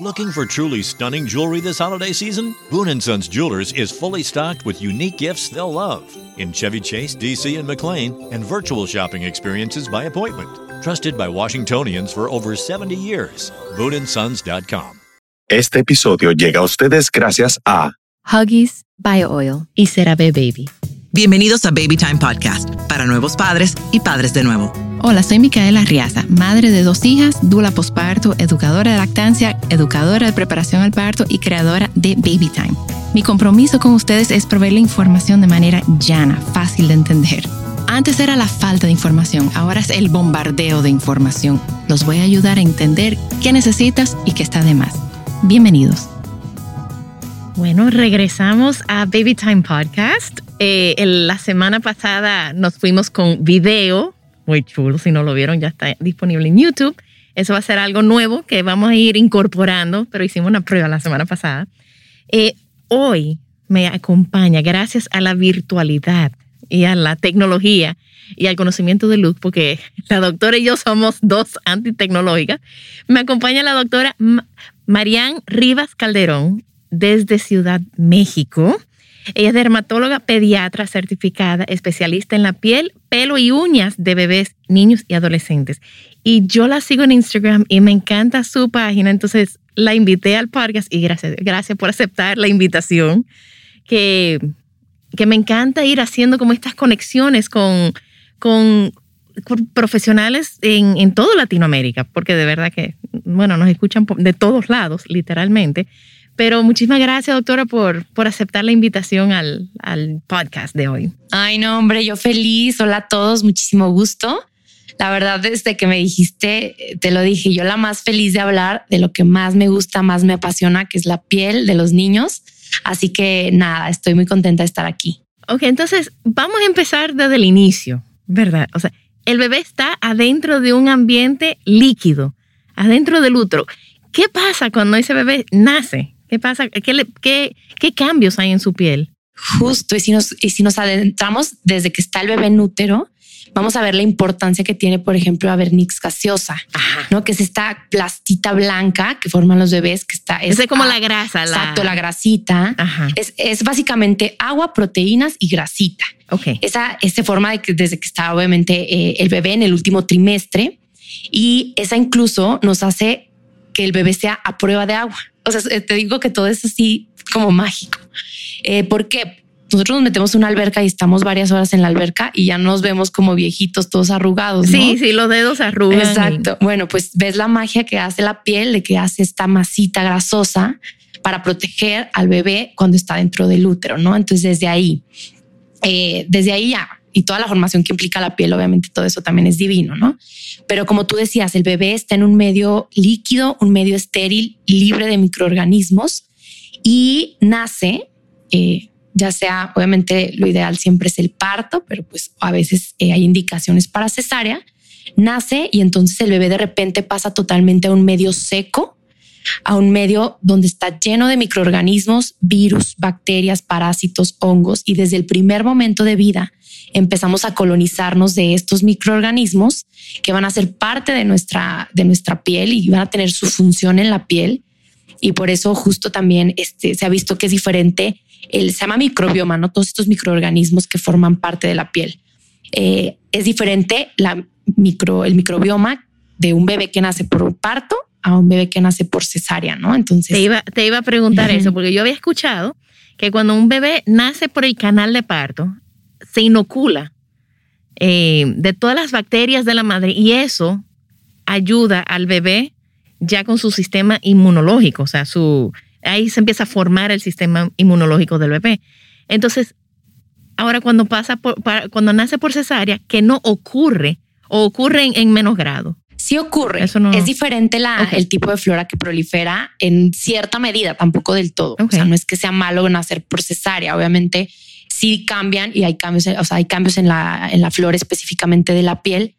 Looking for truly stunning jewelry this holiday season? Boon & Sons Jewelers is fully stocked with unique gifts they'll love in Chevy Chase, DC, and McLean, and virtual shopping experiences by appointment. Trusted by Washingtonians for over 70 years. BooneAndSons.com. Este episodio llega a ustedes gracias a Huggies, Bio Oil y CeraVe Baby. Bienvenidos a Baby Time Podcast para nuevos padres y padres de nuevo. Hola, soy Micaela Riaza, madre de dos hijas, dula posparto, educadora de lactancia, educadora de preparación al parto y creadora de Baby Time. Mi compromiso con ustedes es proveer información de manera llana, fácil de entender. Antes era la falta de información, ahora es el bombardeo de información. Los voy a ayudar a entender qué necesitas y qué está de más. Bienvenidos. Bueno, regresamos a Baby Time Podcast. Eh, la semana pasada nos fuimos con video, muy chulo, si no lo vieron ya está disponible en YouTube. Eso va a ser algo nuevo que vamos a ir incorporando, pero hicimos una prueba la semana pasada. Eh, hoy me acompaña, gracias a la virtualidad y a la tecnología y al conocimiento de luz, porque la doctora y yo somos dos antitecnológicas, me acompaña la doctora Marian Rivas Calderón desde Ciudad México. Ella es dermatóloga pediatra certificada, especialista en la piel, pelo y uñas de bebés, niños y adolescentes. Y yo la sigo en Instagram y me encanta su página, entonces la invité al podcast y gracias, gracias por aceptar la invitación, que, que me encanta ir haciendo como estas conexiones con, con profesionales en, en toda Latinoamérica, porque de verdad que, bueno, nos escuchan de todos lados, literalmente. Pero muchísimas gracias, doctora, por, por aceptar la invitación al, al podcast de hoy. Ay, no, hombre, yo feliz. Hola a todos, muchísimo gusto. La verdad, desde que me dijiste, te lo dije, yo la más feliz de hablar de lo que más me gusta, más me apasiona, que es la piel de los niños. Así que nada, estoy muy contenta de estar aquí. Ok, entonces vamos a empezar desde el inicio, ¿verdad? O sea, el bebé está adentro de un ambiente líquido, adentro del útero. ¿Qué pasa cuando ese bebé nace? ¿Qué pasa? ¿Qué, qué, qué cambios hay en su piel? Justo, y si, nos, y si nos adentramos desde que está el bebé en útero, vamos a ver la importancia que tiene, por ejemplo, la vernix gaseosa, ¿no? Que es esta plastita blanca que forman los bebés, que está... Es, como la grasa. Exacto, la, grasita. Es, es, básicamente agua, proteínas y grasita. Ok. Esa, esa forma de que desde que está obviamente eh, el bebé en el último trimestre y esa incluso nos hace que el bebé sea a prueba de agua. O sea, te digo que todo es así como mágico. Eh, ¿Por qué? Nosotros nos metemos en una alberca y estamos varias horas en la alberca y ya nos vemos como viejitos todos arrugados. Sí, sí, los dedos arrugan. Exacto. Bueno, pues ves la magia que hace la piel, de que hace esta masita grasosa para proteger al bebé cuando está dentro del útero, ¿no? Entonces desde ahí, eh, desde ahí ya y toda la formación que implica la piel, obviamente todo eso también es divino, ¿no? Pero como tú decías, el bebé está en un medio líquido, un medio estéril, libre de microorganismos y nace, eh, ya sea, obviamente lo ideal siempre es el parto, pero pues a veces eh, hay indicaciones para cesárea, nace y entonces el bebé de repente pasa totalmente a un medio seco, a un medio donde está lleno de microorganismos, virus, bacterias, parásitos, hongos y desde el primer momento de vida empezamos a colonizarnos de estos microorganismos que van a ser parte de nuestra, de nuestra piel y van a tener su función en la piel. Y por eso justo también este, se ha visto que es diferente, el, se llama microbioma, ¿no? Todos estos microorganismos que forman parte de la piel. Eh, es diferente la micro, el microbioma de un bebé que nace por un parto a un bebé que nace por cesárea, ¿no? Entonces... Te iba, te iba a preguntar eso, porque yo había escuchado que cuando un bebé nace por el canal de parto, se inocula eh, de todas las bacterias de la madre y eso ayuda al bebé ya con su sistema inmunológico, o sea, su, ahí se empieza a formar el sistema inmunológico del bebé. Entonces, ahora cuando pasa por, cuando nace por cesárea, que no ocurre o ocurre en, menos grado. Sí ocurre. Eso no... Es diferente la, el tipo de flora que prolifera en cierta medida, tampoco del todo. O sea, no es que sea malo nacer por cesárea. Obviamente, sí cambian y hay cambios, o sea, hay cambios en la, en la flor específicamente de la piel.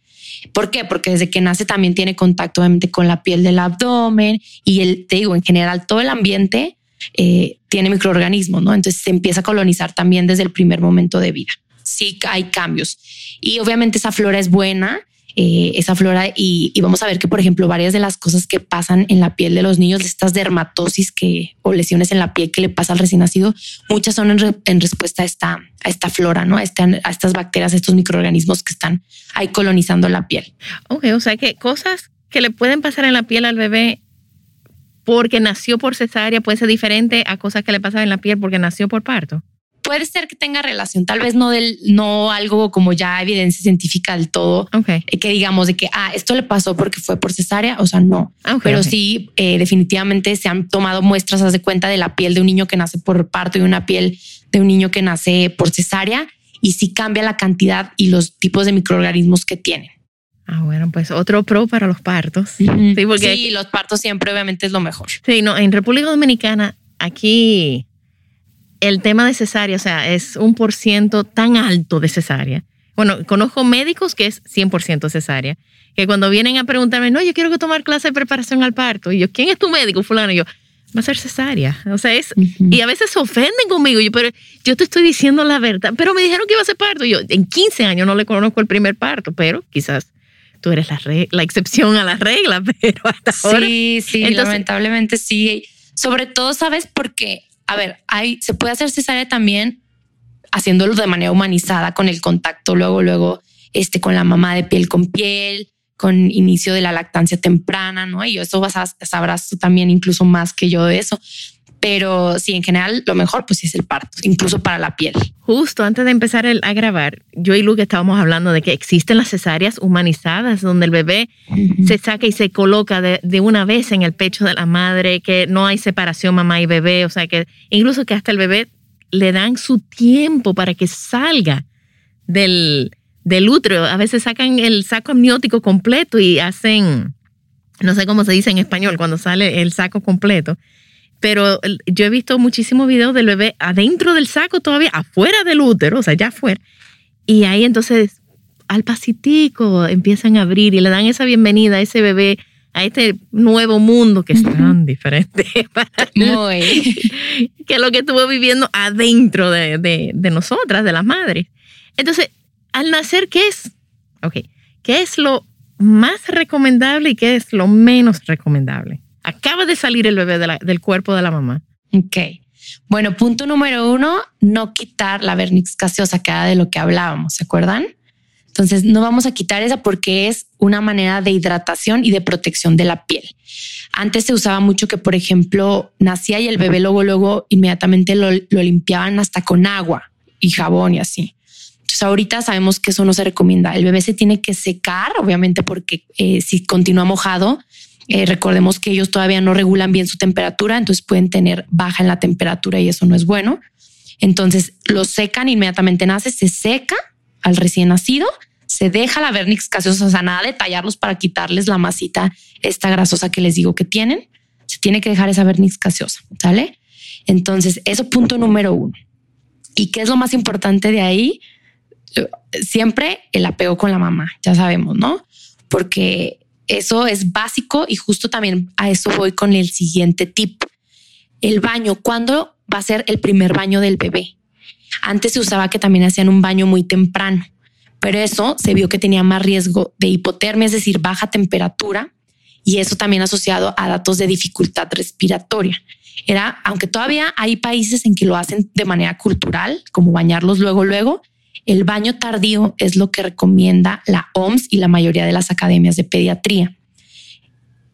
¿Por qué? Porque desde que nace también tiene contacto obviamente con la piel del abdomen y el, te digo, en general todo el ambiente eh, tiene microorganismos, ¿no? Entonces se empieza a colonizar también desde el primer momento de vida. Sí hay cambios. Y obviamente esa flora es buena eh, esa flora y, vamos a ver que, por ejemplo, varias de las cosas que pasan en la piel de los niños, estas dermatosis que, o lesiones en la piel que le pasa al recién nacido, muchas son en, respuesta a esta, a esta flora, ¿no? A, a estas bacterias, a estos microorganismos que están ahí colonizando la piel. Ok, o sea que cosas que le pueden pasar en la piel al bebé porque nació por cesárea puede ser diferente a cosas que le pasan en la piel porque nació por parto puede ser que tenga relación, tal vez no del, no algo como ya evidencia científica del todo, okay. Eh, que digamos de que, ah, esto le pasó porque fue por cesárea, o sea, no. Pero sí, eh, definitivamente se han tomado muestras, haz de cuenta, de la piel de un niño que nace por parto y una piel de un niño que nace por cesárea, y sí cambia la cantidad y los tipos de microorganismos que tienen. Ah, bueno, pues otro pro para los partos. Sí, porque sí, los partos siempre obviamente es lo mejor. Sí, no, en República Dominicana, aquí el tema de cesárea, o sea, es un por ciento tan alto de cesárea. Bueno, conozco médicos que es 100% cesárea, que cuando vienen a preguntarme, no, yo quiero que tomar clase de preparación al parto, y yo, ¿quién es tu médico, fulano? Y yo, va a ser cesárea. O sea, es, y a veces se ofenden conmigo, yo, pero yo te estoy diciendo la verdad, pero me dijeron que iba a ser parto. Y yo, en 15 años no le conozco el primer parto, pero quizás tú eres la, la excepción a la regla, pero hasta ahora. Sí, sí, lamentablemente sí. Sobre todo, ¿sabes? Porque a ver, hay, se puede hacer cesárea también haciéndolo de manera humanizada con el contacto, luego, luego, este, con la mamá de piel con piel, con inicio de la lactancia temprana, ¿no? Y eso vas a, sabrás tú también incluso más que yo de eso. Pero sí, en general, lo mejor pues es el parto, incluso para la piel. Justo antes de empezar a grabar, yo y Luke estábamos hablando de que existen las cesáreas humanizadas, donde el bebé se saca y se coloca de, de, una vez en el pecho de la madre, que no hay separación mamá y bebé, o sea que incluso que hasta el bebé le dan su tiempo para que salga del, del útero. A veces sacan el saco amniótico completo y hacen, no sé cómo se dice en español, cuando sale el saco completo pero yo he visto muchísimos videos del bebé adentro del saco todavía, afuera del útero, o sea, ya afuera. Y ahí entonces al pasitico empiezan a abrir y le dan esa bienvenida a ese bebé a este nuevo mundo que es tan diferente que lo que estuvo viviendo adentro de, de, de, nosotras, de las madres. Entonces, al nacer, ¿qué es? Ok, ¿qué es lo más recomendable y qué es lo menos recomendable? Acaba de salir el bebé del cuerpo de la mamá. Ok. Bueno, punto número uno, no quitar la vernix gaseosa, que era de lo que hablábamos, ¿se acuerdan? Entonces, no vamos a quitar esa porque es una manera de hidratación y de protección de la piel. Antes se usaba mucho que, por ejemplo, nacía y el bebé luego, luego inmediatamente lo, limpiaban hasta con agua y jabón y así. Entonces, ahorita sabemos que eso no se recomienda. El bebé se tiene que secar, obviamente, porque eh, si continúa mojado, eh, recordemos que ellos todavía no regulan bien su temperatura, entonces pueden tener baja en la temperatura y eso no es bueno. Entonces lo secan, inmediatamente nace, se seca al recién nacido, se deja la vernix gaseosa, o sea, nada de tallarlos para quitarles la masita, esta grasosa que les digo que tienen. Se tiene que dejar esa vernix gaseosa, ¿sale? Entonces, eso punto número uno. ¿Y qué es lo más importante de ahí? Siempre el apego con la mamá, ya sabemos, ¿no? Porque eso es básico y justo también a eso voy con el siguiente tip. El baño, ¿cuándo va a ser el primer baño del bebé? Antes se usaba que también hacían un baño muy temprano, pero eso se vio que tenía más riesgo de hipotermia, es decir, baja temperatura, y eso también asociado a datos de dificultad respiratoria. Era, aunque todavía hay países en que lo hacen de manera cultural, como bañarlos luego, luego, el baño tardío es lo que recomienda la OMS y la mayoría de las academias de pediatría.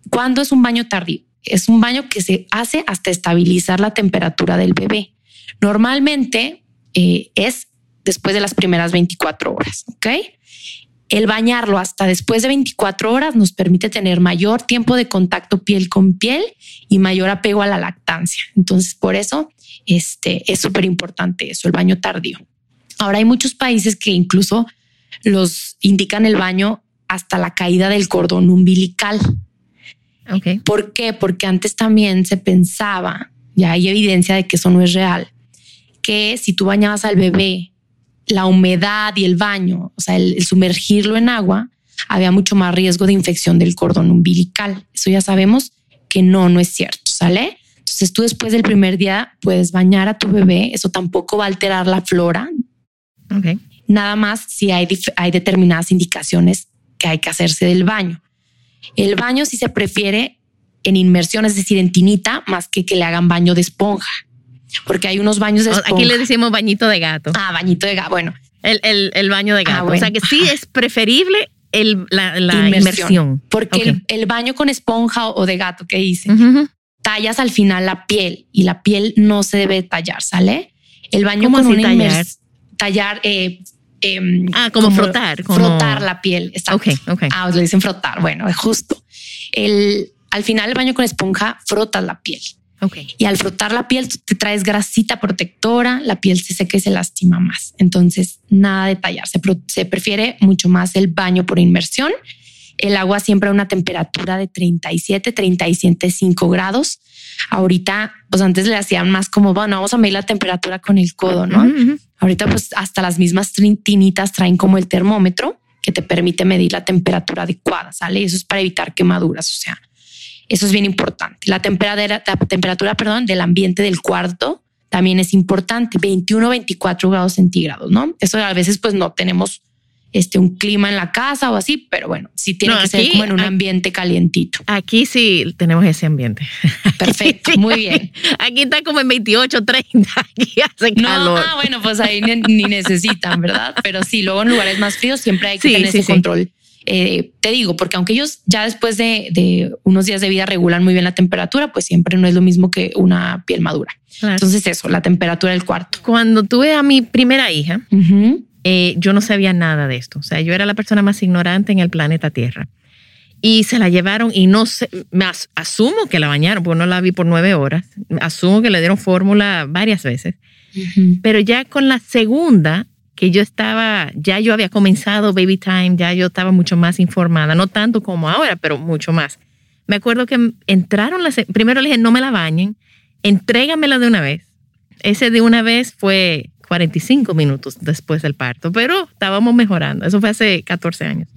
¿Cuándo es un baño tardío? Es un baño que se hace hasta estabilizar la temperatura del bebé. Normalmente eh, es después de las primeras 24 horas, ¿ok? El bañarlo hasta después de 24 horas nos permite tener mayor tiempo de contacto piel con piel y mayor apego a la lactancia. Entonces, por eso este, es súper importante eso, el baño tardío. Ahora hay muchos países que incluso los indican el baño hasta la caída del cordón umbilical. Okay. ¿Por qué? Porque antes también se pensaba, ya hay evidencia de que eso no es real, que si tú bañabas al bebé, la humedad y el baño, o sea, el, sumergirlo en agua, había mucho más riesgo de infección del cordón umbilical. Eso ya sabemos que no, no es cierto, ¿sale? Entonces tú después del primer día puedes bañar a tu bebé, eso tampoco va a alterar la flora Okay. Nada más si hay, hay determinadas indicaciones que hay que hacerse del baño. El baño sí se prefiere en inmersión, es decir, en tinita, más que que le hagan baño de esponja. Porque hay unos baños de esponja. Aquí le decimos bañito de gato. Ah, bañito de gato. Bueno. El, el, el baño de Ah, gato. bueno. O sea que sí es preferible el, la, la inmersión. Porque el, baño con esponja o de gato que hice, tallas al final la piel y la piel no se debe tallar, ¿sale? El baño ¿Cómo con una tallar? Tallar, eh, em, Ah, como frotar, como- frotar la piel. exacto. Ok, ok. Ah, le dicen frotar. Bueno, es justo. El, al final el baño con esponja frotas la piel Ok. y al frotar la piel tú te traes grasita protectora, la piel se seca y se lastima más. Entonces, nada de tallar. Se, se prefiere mucho más el baño por inmersión. El agua siempre a una temperatura de 37, 37,5 grados. Ahorita, pues antes le hacían más como, bueno, vamos a medir la temperatura con el codo, ¿no? Ahorita pues hasta las mismas tinitas traen como el termómetro que te permite medir la temperatura adecuada, ¿sale? Eso es para evitar quemaduras, o sea, eso es bien importante. La temperatura, la temperatura, perdón, del ambiente del cuarto también es importante, 21, 24 grados centígrados, ¿no? Eso a veces pues no tenemos este un clima en la casa o así, pero bueno, sí tiene No, que ser como en un ambiente calientito. Aquí sí tenemos ese ambiente. Perfecto, muy bien. Aquí está como en 28, 30. Aquí hace No, calor. ah, bueno, pues ahí ni, ni necesitan, ¿verdad? Pero sí, luego en lugares más fríos siempre hay que Sí, tener sí, ese control. Eh, te digo, porque aunque ellos ya después de, de unos días de vida regulan muy bien la temperatura, pues siempre no es lo mismo que una piel madura. Claro. Entonces eso, la temperatura del cuarto. Cuando tuve a mi primera hija. Eh, yo no sabía nada de esto. O sea, yo era la persona más ignorante en el planeta Tierra. Y se la llevaron y no sé, me as- asumo que la bañaron, porque no la vi por nueve horas. Asumo que le dieron fórmula varias veces. Pero ya con la segunda, que yo estaba, ya yo había comenzado Baby Time, ya yo estaba mucho más informada, no tanto como ahora, pero mucho más. Me acuerdo que entraron las, primero le dije, no me la bañen, entrégamela de una vez. Ese de una vez fue 45 minutos después del parto, pero estábamos mejorando. Eso fue hace 14 años.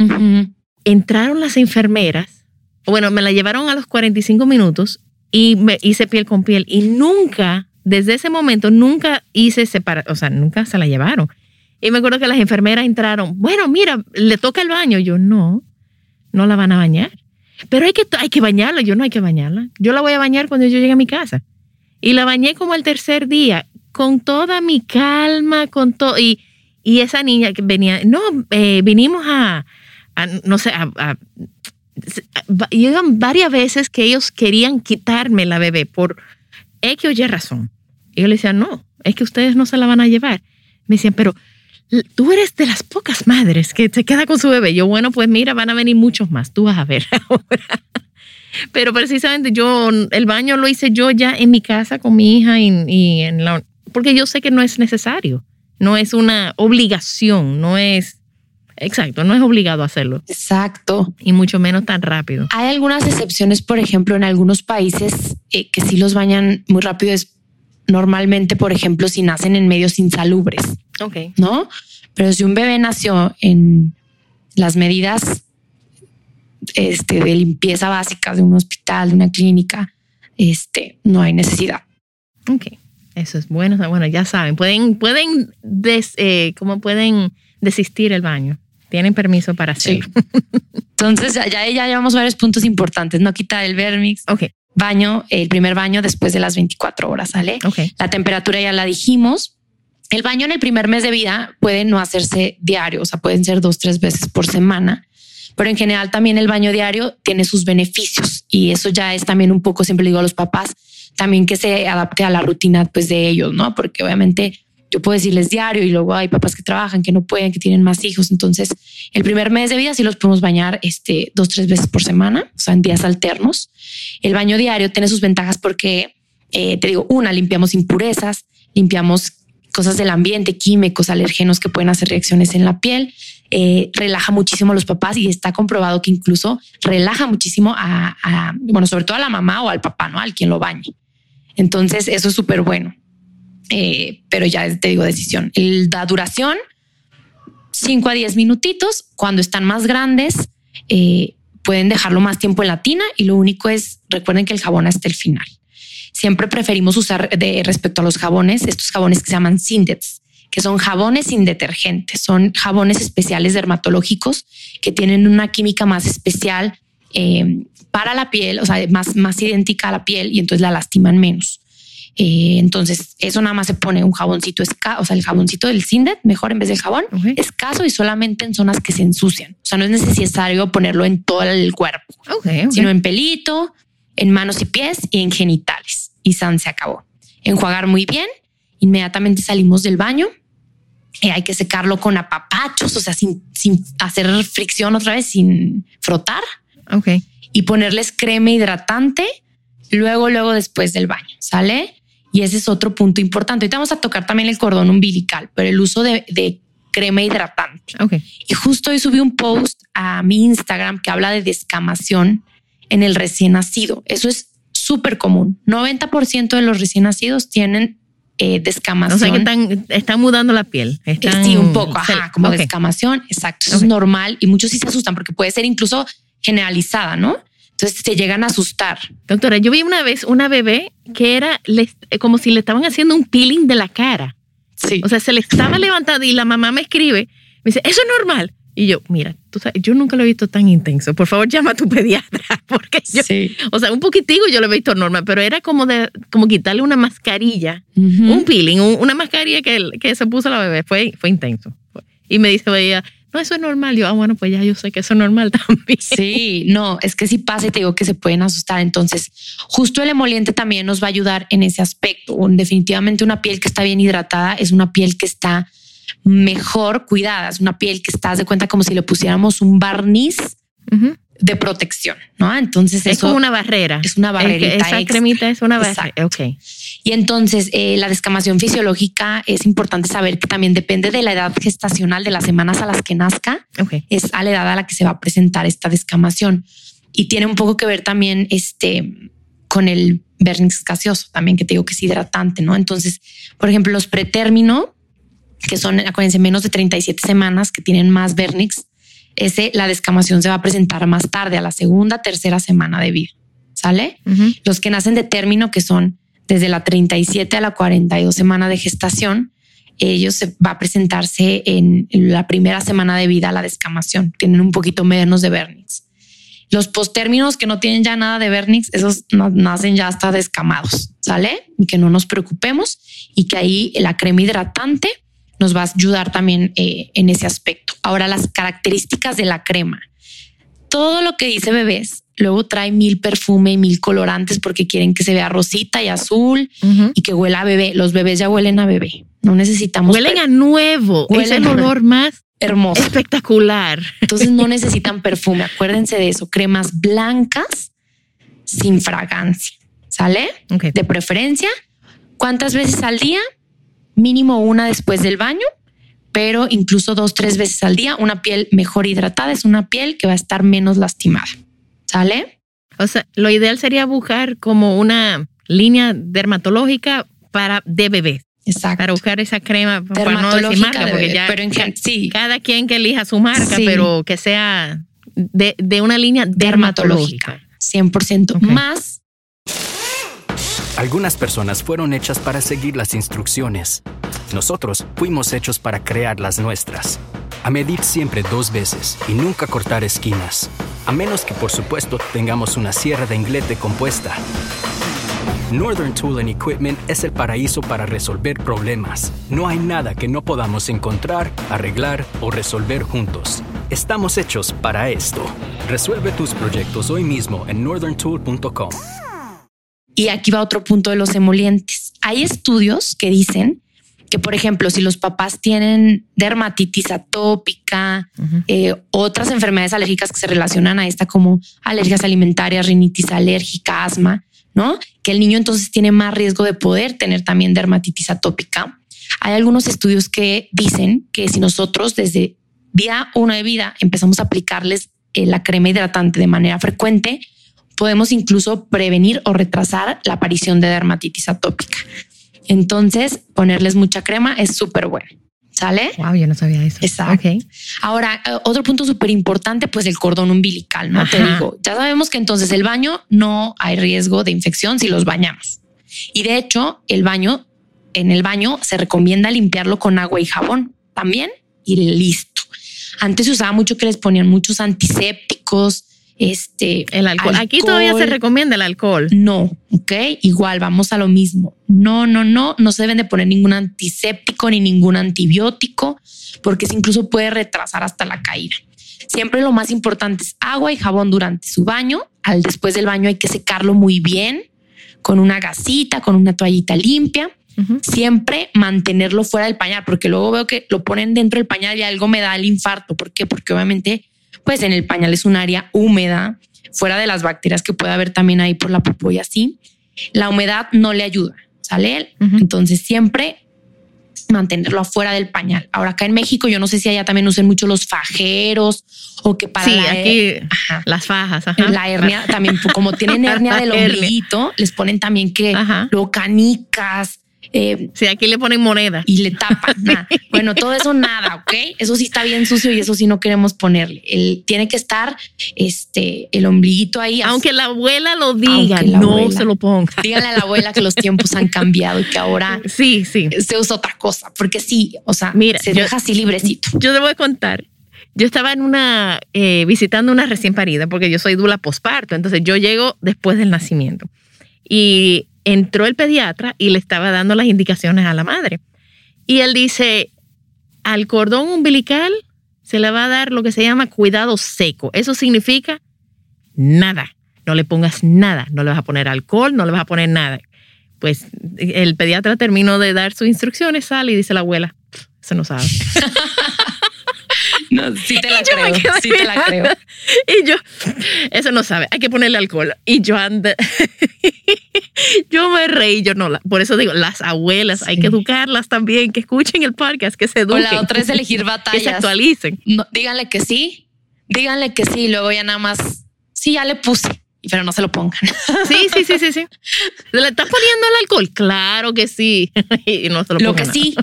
Entraron las enfermeras, bueno, me la llevaron a los 45 minutos y me hice piel con piel y nunca, desde ese momento, nunca hice separación, o sea, nunca se la llevaron. Y me acuerdo que las enfermeras entraron, bueno, mira, le toca el baño. Yo, no, no la van a bañar. Pero hay que, hay que bañarla. Yo, no hay que bañarla. Yo la voy a bañar cuando yo llegue a mi casa. Y la bañé como el tercer día, con toda mi calma, con todo. Y, y esa niña que venía, no, eh, vinimos a, a, no sé, a, a- llegan varias veces que ellos querían quitarme la bebé por X o Y razón. Y yo le decía, no, es que ustedes no se la van a llevar. Me decían, pero tú eres de las pocas madres que se queda con su bebé. Yo, bueno, pues mira, van a venir muchos más. Tú vas a ver ahora. Pero precisamente yo, el baño lo hice yo ya en mi casa con mi hija y, y en la, porque yo sé que no es necesario. No es una obligación, no es, exacto, no es obligado a hacerlo. Exacto. Y mucho menos tan rápido. Hay algunas excepciones, por ejemplo, en algunos países eh, que sí los bañan muy rápido. Es normalmente, por ejemplo, si nacen en medios insalubres. Ok. ¿no? Pero si un bebé nació en las medidas este, de limpieza básicas de un hospital, de una clínica, este, no hay necesidad. Ok. Eso es bueno. Bueno, ya saben, pueden, pueden, des- eh, ¿cómo pueden desistir el baño? Tienen permiso para Sí. hacerlo. Entonces ya, ya, llevamos varios puntos importantes, no quitar el vermix, Ok, baño, el primer baño después de las 24 horas, ¿sale? ok. La temperatura ya la dijimos. El baño en el primer mes de vida puede no hacerse diario, o sea, pueden ser dos, tres veces por semana, pero en general también el baño diario tiene sus beneficios y eso ya es también un poco, siempre le digo a los papás, también que se adapte a la rutina pues de ellos, ¿no? Porque obviamente yo puedo decirles diario y luego hay papás que trabajan, que no pueden, que tienen más hijos. Entonces, el primer mes de vida sí los podemos bañar este, dos, tres veces por semana, o sea, en días alternos. El baño diario tiene sus ventajas porque, eh, te digo, una, limpiamos impurezas, limpiamos cosas del ambiente, químicos, alérgenos que pueden hacer reacciones en la piel. eh, relaja muchísimo a los papás y está comprobado que incluso relaja muchísimo a, a, bueno, sobre todo a la mamá o al papá, ¿no? Al quien lo bañe. Entonces, eso es súper bueno. Eh, pero ya te digo, decisión. La duración, 5 a 10 minutitos. Cuando están más grandes, eh, pueden dejarlo más tiempo en la tina y lo único es, recuerden que el jabón hasta el final. Siempre preferimos usar de respecto a los jabones, estos jabones que se llaman Sindets. que son jabones sin detergentes. Son jabones especiales dermatológicos que tienen una química más especial eh, para la piel, o sea, más, más idéntica a la piel y entonces la lastiman menos. Eh, entonces, eso nada más se pone un jaboncito escaso, o sea, el jaboncito del Sindet, mejor en vez del jabón, escaso y solamente en zonas que se ensucian. O sea, no es necesario ponerlo en todo el cuerpo, sino en pelito, en manos y pies y en genitales. Y San se acabó. Enjuagar muy bien. Inmediatamente salimos del baño. y hay que secarlo con apapachos, o sea, sin, sin hacer fricción otra vez, sin frotar. Ok. Y ponerles crema hidratante luego, luego después del baño. ¿Sale? Y ese es otro punto importante. Ahorita vamos a tocar también el cordón umbilical, pero el uso de, crema hidratante. Okay. Y justo hoy subí un post a mi Instagram que habla de descamación en el recién nacido. Eso es súper común. 90% de los recién nacidos tienen eh, descamación. O sea que están, están mudando la piel. Sí, un poco, ajá, como descamación. Exacto. Eso es normal y muchos sí se asustan porque puede ser incluso generalizada, ¿no? Entonces se llegan a asustar. Doctora, yo vi una vez una bebé que era como si le estaban haciendo un peeling de la cara. Sí. O sea, se le estaba levantando y la mamá me escribe, me dice, eso es normal. Y yo, mira, tú sabes, yo nunca lo he visto tan intenso. Por favor, llama a tu pediatra. Porque yo, sí. o sea, un poquitico yo lo he visto normal, pero era como de, como quitarle una mascarilla, un peeling, una mascarilla que, que se puso la bebé. Fue, fue intenso. Y me dice ella, no, eso es normal. Yo, ah, bueno, pues ya yo sé que eso es normal también. Sí, no, es que si pasa y te digo que se pueden asustar. Entonces, justo el emoliente también nos va a ayudar en ese aspecto. Definitivamente una piel que está bien hidratada es una piel que está mejor cuidada, es una piel que estás de cuenta como si le pusiéramos un barniz de protección, ¿no? Entonces es como una barrera. Es una barrera. Esa cremita es una barrera. Ok. Y entonces eh, la descamación fisiológica es importante saber que también depende de la edad gestacional, de las semanas a las que nazca. Es a la edad a la que se va a presentar esta descamación. Y tiene un poco que ver también este, con el vernix gaseoso, también que te digo que es hidratante, ¿no? Entonces, por ejemplo, los pretérmino, que son, acuérdense, menos de 37 semanas, que tienen más vernix, ese, la descamación se va a presentar más tarde, a la segunda, tercera semana de vida. ¿Sale? Los que nacen de término, que son desde la 37 a la 42 semana de gestación, ellos se va a presentarse en la primera semana de vida la descamación. Tienen un poquito menos de vernix. Los postérminos que no tienen ya nada de vernix, esos nacen ya hasta descamados, ¿sale? Y que no nos preocupemos y que ahí la crema hidratante nos va a ayudar también eh, en ese aspecto. Ahora, las características de la crema. Todo lo que dice bebés luego trae mil perfume y mil colorantes porque quieren que se vea rosita y azul y que huela a bebé. Los bebés ya huelen a bebé. No necesitamos. Huelen a nuevo. es el olor más hermoso. Espectacular. Entonces no necesitan perfume. Acuérdense de eso. Cremas blancas sin fragancia. ¿Sale? De preferencia. ¿Cuántas veces al día? Mínimo una después del baño, pero incluso dos, tres veces al día. Una piel mejor hidratada es una piel que va a estar menos lastimada. ¿Sale? O sea, lo ideal sería buscar como una línea dermatológica para de bebés. Exacto. Para buscar esa crema para no decir marca, porque ya pero en, sí. cada quien que elija su marca, pero que sea de, de una línea dermatológica. 100% más algunas personas fueron hechas para seguir las instrucciones. Nosotros fuimos hechos para crear las nuestras. A medir siempre dos veces y nunca cortar esquinas. A menos que por supuesto tengamos una sierra de inglete compuesta. Northern Tool and Equipment es el paraíso para resolver problemas. No hay nada que no podamos encontrar, arreglar o resolver juntos. Estamos hechos para esto. Resuelve tus proyectos hoy mismo en northerntool.com. Y aquí va otro punto de los emolientes. Hay estudios que dicen que, por ejemplo, si los papás tienen dermatitis atópica, eh, otras enfermedades alérgicas que se relacionan a esta, como alergias alimentarias, rinitis alérgica, asma, ¿no? Que el niño entonces tiene más riesgo de poder tener también dermatitis atópica. Hay algunos estudios que dicen que si nosotros desde día uno de vida empezamos a aplicarles eh, la crema hidratante de manera frecuente, podemos incluso prevenir o retrasar la aparición de dermatitis atópica. Entonces, ponerles mucha crema es súper bueno. ¿Sale? Wow, yo no sabía eso. Exacto. Ahora, eh, otro punto súper importante, pues el cordón umbilical, ¿no? Te digo, ya sabemos que entonces el baño no hay riesgo de infección si los bañamos. Y de hecho, el baño en el baño se recomienda limpiarlo con agua y jabón también y listo. Antes se usaba mucho que les ponían muchos antisépticos, este, el alcohol. Aquí todavía se recomienda el alcohol. No, ok. Igual vamos a lo mismo. No, no, no, no se deben de poner ningún antiséptico ni ningún antibiótico, porque eso incluso puede retrasar hasta la caída. Siempre lo más importante es agua y jabón durante su baño. Al después del baño hay que secarlo muy bien con una gasita, con una toallita limpia. Siempre mantenerlo fuera del pañal, porque luego veo que lo ponen dentro del pañal y algo me da el infarto. ¿Por qué? Porque obviamente, pues en el pañal es un área húmeda, fuera de las bacterias que puede haber también ahí por la popó y así. La humedad no le ayuda, ¿sale? Entonces siempre mantenerlo afuera del pañal. Ahora acá en México, yo no sé si allá también usen mucho los fajeros o que para sí, aquí las fajas, la hernia también, como tienen hernia del ombliguito, les ponen también que luego canicas, eh, sí, aquí le ponen moneda. Y le tapan. Bueno, todo eso nada, ¿ok? Eso sí está bien sucio y eso sí no queremos ponerle. El, tiene que estar este, el ombliguito ahí. Aunque la abuela lo diga, no se lo ponga. Díganle a la abuela que los tiempos han cambiado y que ahora sí, sí. se usa otra cosa. Porque sí, o sea, Mira, se deja así librecito. Yo te voy a contar. Yo estaba en una, eh, visitando una recién parida porque yo soy dula posparto. Entonces yo llego después del nacimiento. Y entró el pediatra y le estaba dando las indicaciones a la madre. Y él dice, al cordón umbilical se le va a dar lo que se llama cuidado seco. Eso significa nada. No le pongas nada. No le vas a poner alcohol, no le vas a poner nada. Pues el pediatra terminó de dar sus instrucciones, sale y dice la abuela, se no sabe. No, sí te la creo, sí te la creo. Y yo, eso no sabe, hay que ponerle alcohol. Y yo ando, yo me reí, yo no, por eso digo, las abuelas, hay que educarlas también, que escuchen el podcast, que se eduquen. O la otra es elegir batallas. Que se actualicen. díganle que sí, díganle que sí, luego ya nada más, sí, ya le puse pero no se lo pongan. Sí, sí, sí, sí, sí. ¿Le estás poniendo el alcohol? Claro que sí. y no se lo, lo que sí,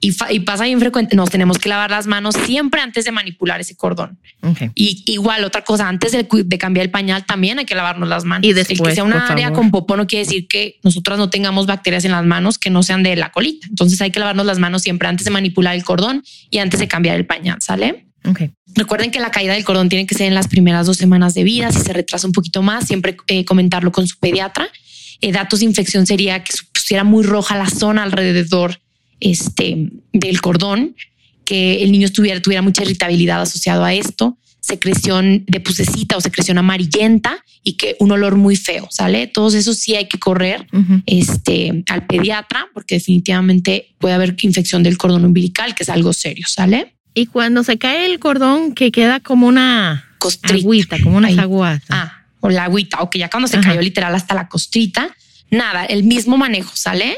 y, pasa bien frecuente, nos tenemos que lavar las manos siempre antes de manipular ese cordón. Y igual, otra cosa, antes de, cambiar el pañal también hay que lavarnos las manos. Y después, el que sea una área con popó no quiere decir que nosotras no tengamos bacterias en las manos que no sean de la colita. Entonces hay que lavarnos las manos siempre antes de manipular el cordón y antes de cambiar el pañal, ¿sale? Recuerden que la caída del cordón tiene que ser en las primeras dos semanas de vida. Si se retrasa un poquito más, siempre eh, comentarlo con su pediatra. Eh, datos de infección sería que se pusiera muy roja la zona alrededor este, del cordón, que el niño tuviera, tuviera mucha irritabilidad asociado a esto, secreción de pusecita o secreción amarillenta y que un olor muy feo, ¿sale? Todos esos sí hay que correr este, al pediatra porque definitivamente puede haber infección del cordón umbilical, que es algo serio, ¿sale? Y cuando se cae el cordón, que queda como una costrita, como una aguas. Ah, o la agüita, o que ya cuando se cayó literal hasta la costrita, nada, el mismo manejo, ¿sale?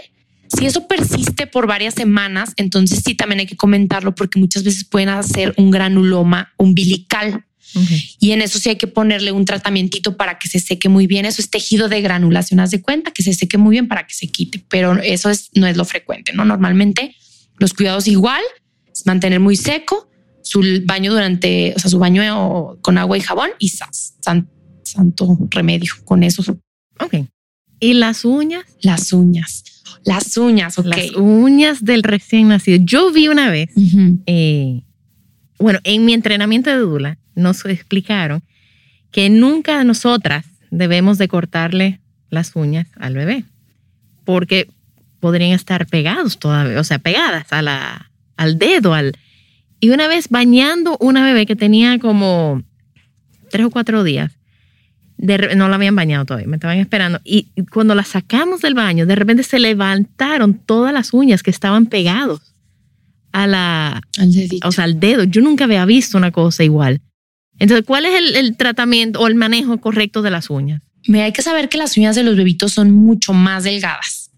Si eso persiste por varias semanas, entonces sí también hay que comentarlo porque muchas veces pueden hacer un granuloma umbilical. Y en eso sí hay que ponerle un tratamientito para que se seque muy bien. Eso es tejido de granulación, haz de cuenta que se seque muy bien para que se quite, pero eso es, no es lo frecuente, ¿no? Normalmente los cuidados igual, mantener muy seco, su baño durante, o sea, su baño con agua y jabón y santo remedio con eso. Ok. ¿Y las uñas? Las uñas. Las uñas, ok. Las uñas del recién nacido. Yo vi una vez, eh, bueno, en mi entrenamiento de Dula nos explicaron que nunca nosotras debemos de cortarle las uñas al bebé, porque podrían estar pegados todavía, o sea, pegadas a la, al dedo, al... Y una vez bañando una bebé que tenía como tres o cuatro días, no la habían bañado todavía, me estaban esperando. Y cuando la sacamos del baño, de repente se levantaron todas las uñas que estaban pegados a la, al dedito. O sea, al dedo. Yo nunca había visto una cosa igual. Entonces, ¿cuál es el, el tratamiento o el manejo correcto de las uñas? Me hay que saber que las uñas de los bebitos son mucho más delgadas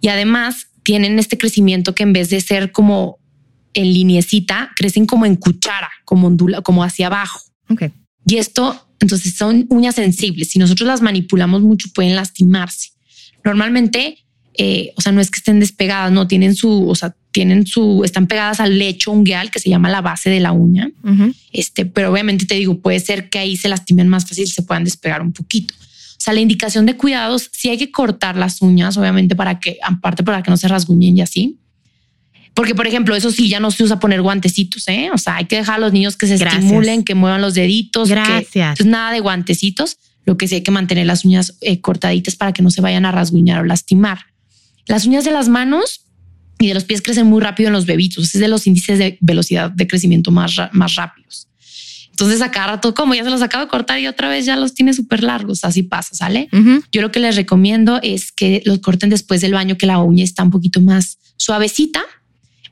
y además tienen este crecimiento que en vez de ser como en lineecita, crecen como en cuchara, como ondula, como hacia abajo. Okay. Y esto, entonces son uñas sensibles. Si nosotros las manipulamos mucho, pueden lastimarse. Normalmente, eh, o sea, no es que estén despegadas, no tienen su, o sea, tienen su, están pegadas al lecho ungueal que se llama la base de la uña. Este, pero obviamente te digo, puede ser que ahí se lastimen más fácil, se puedan despegar un poquito. sea, la indicación de cuidados, sí hay que cortar las uñas, obviamente, para que, aparte para que no se rasguñen y así. Porque, por ejemplo, eso sí, ya no se usa poner guantecitos, ¿eh? O sea, hay que dejar a los niños que se estimulen, que muevan los deditos. Gracias. Que, nada de guantecitos. Lo que sí hay que mantener las uñas eh, cortaditas para que no se vayan a rasguñar o lastimar. Las uñas de las manos y de los pies crecen muy rápido en los bebitos. Es de los índices de velocidad de crecimiento más, más rápidos. Entonces a cada rato, como ya se los acabo de cortar y otra vez ya los tiene súper largos, así pasa, ¿sale? Yo lo que les recomiendo es que los corten después del baño, que la uña está un poquito más suavecita.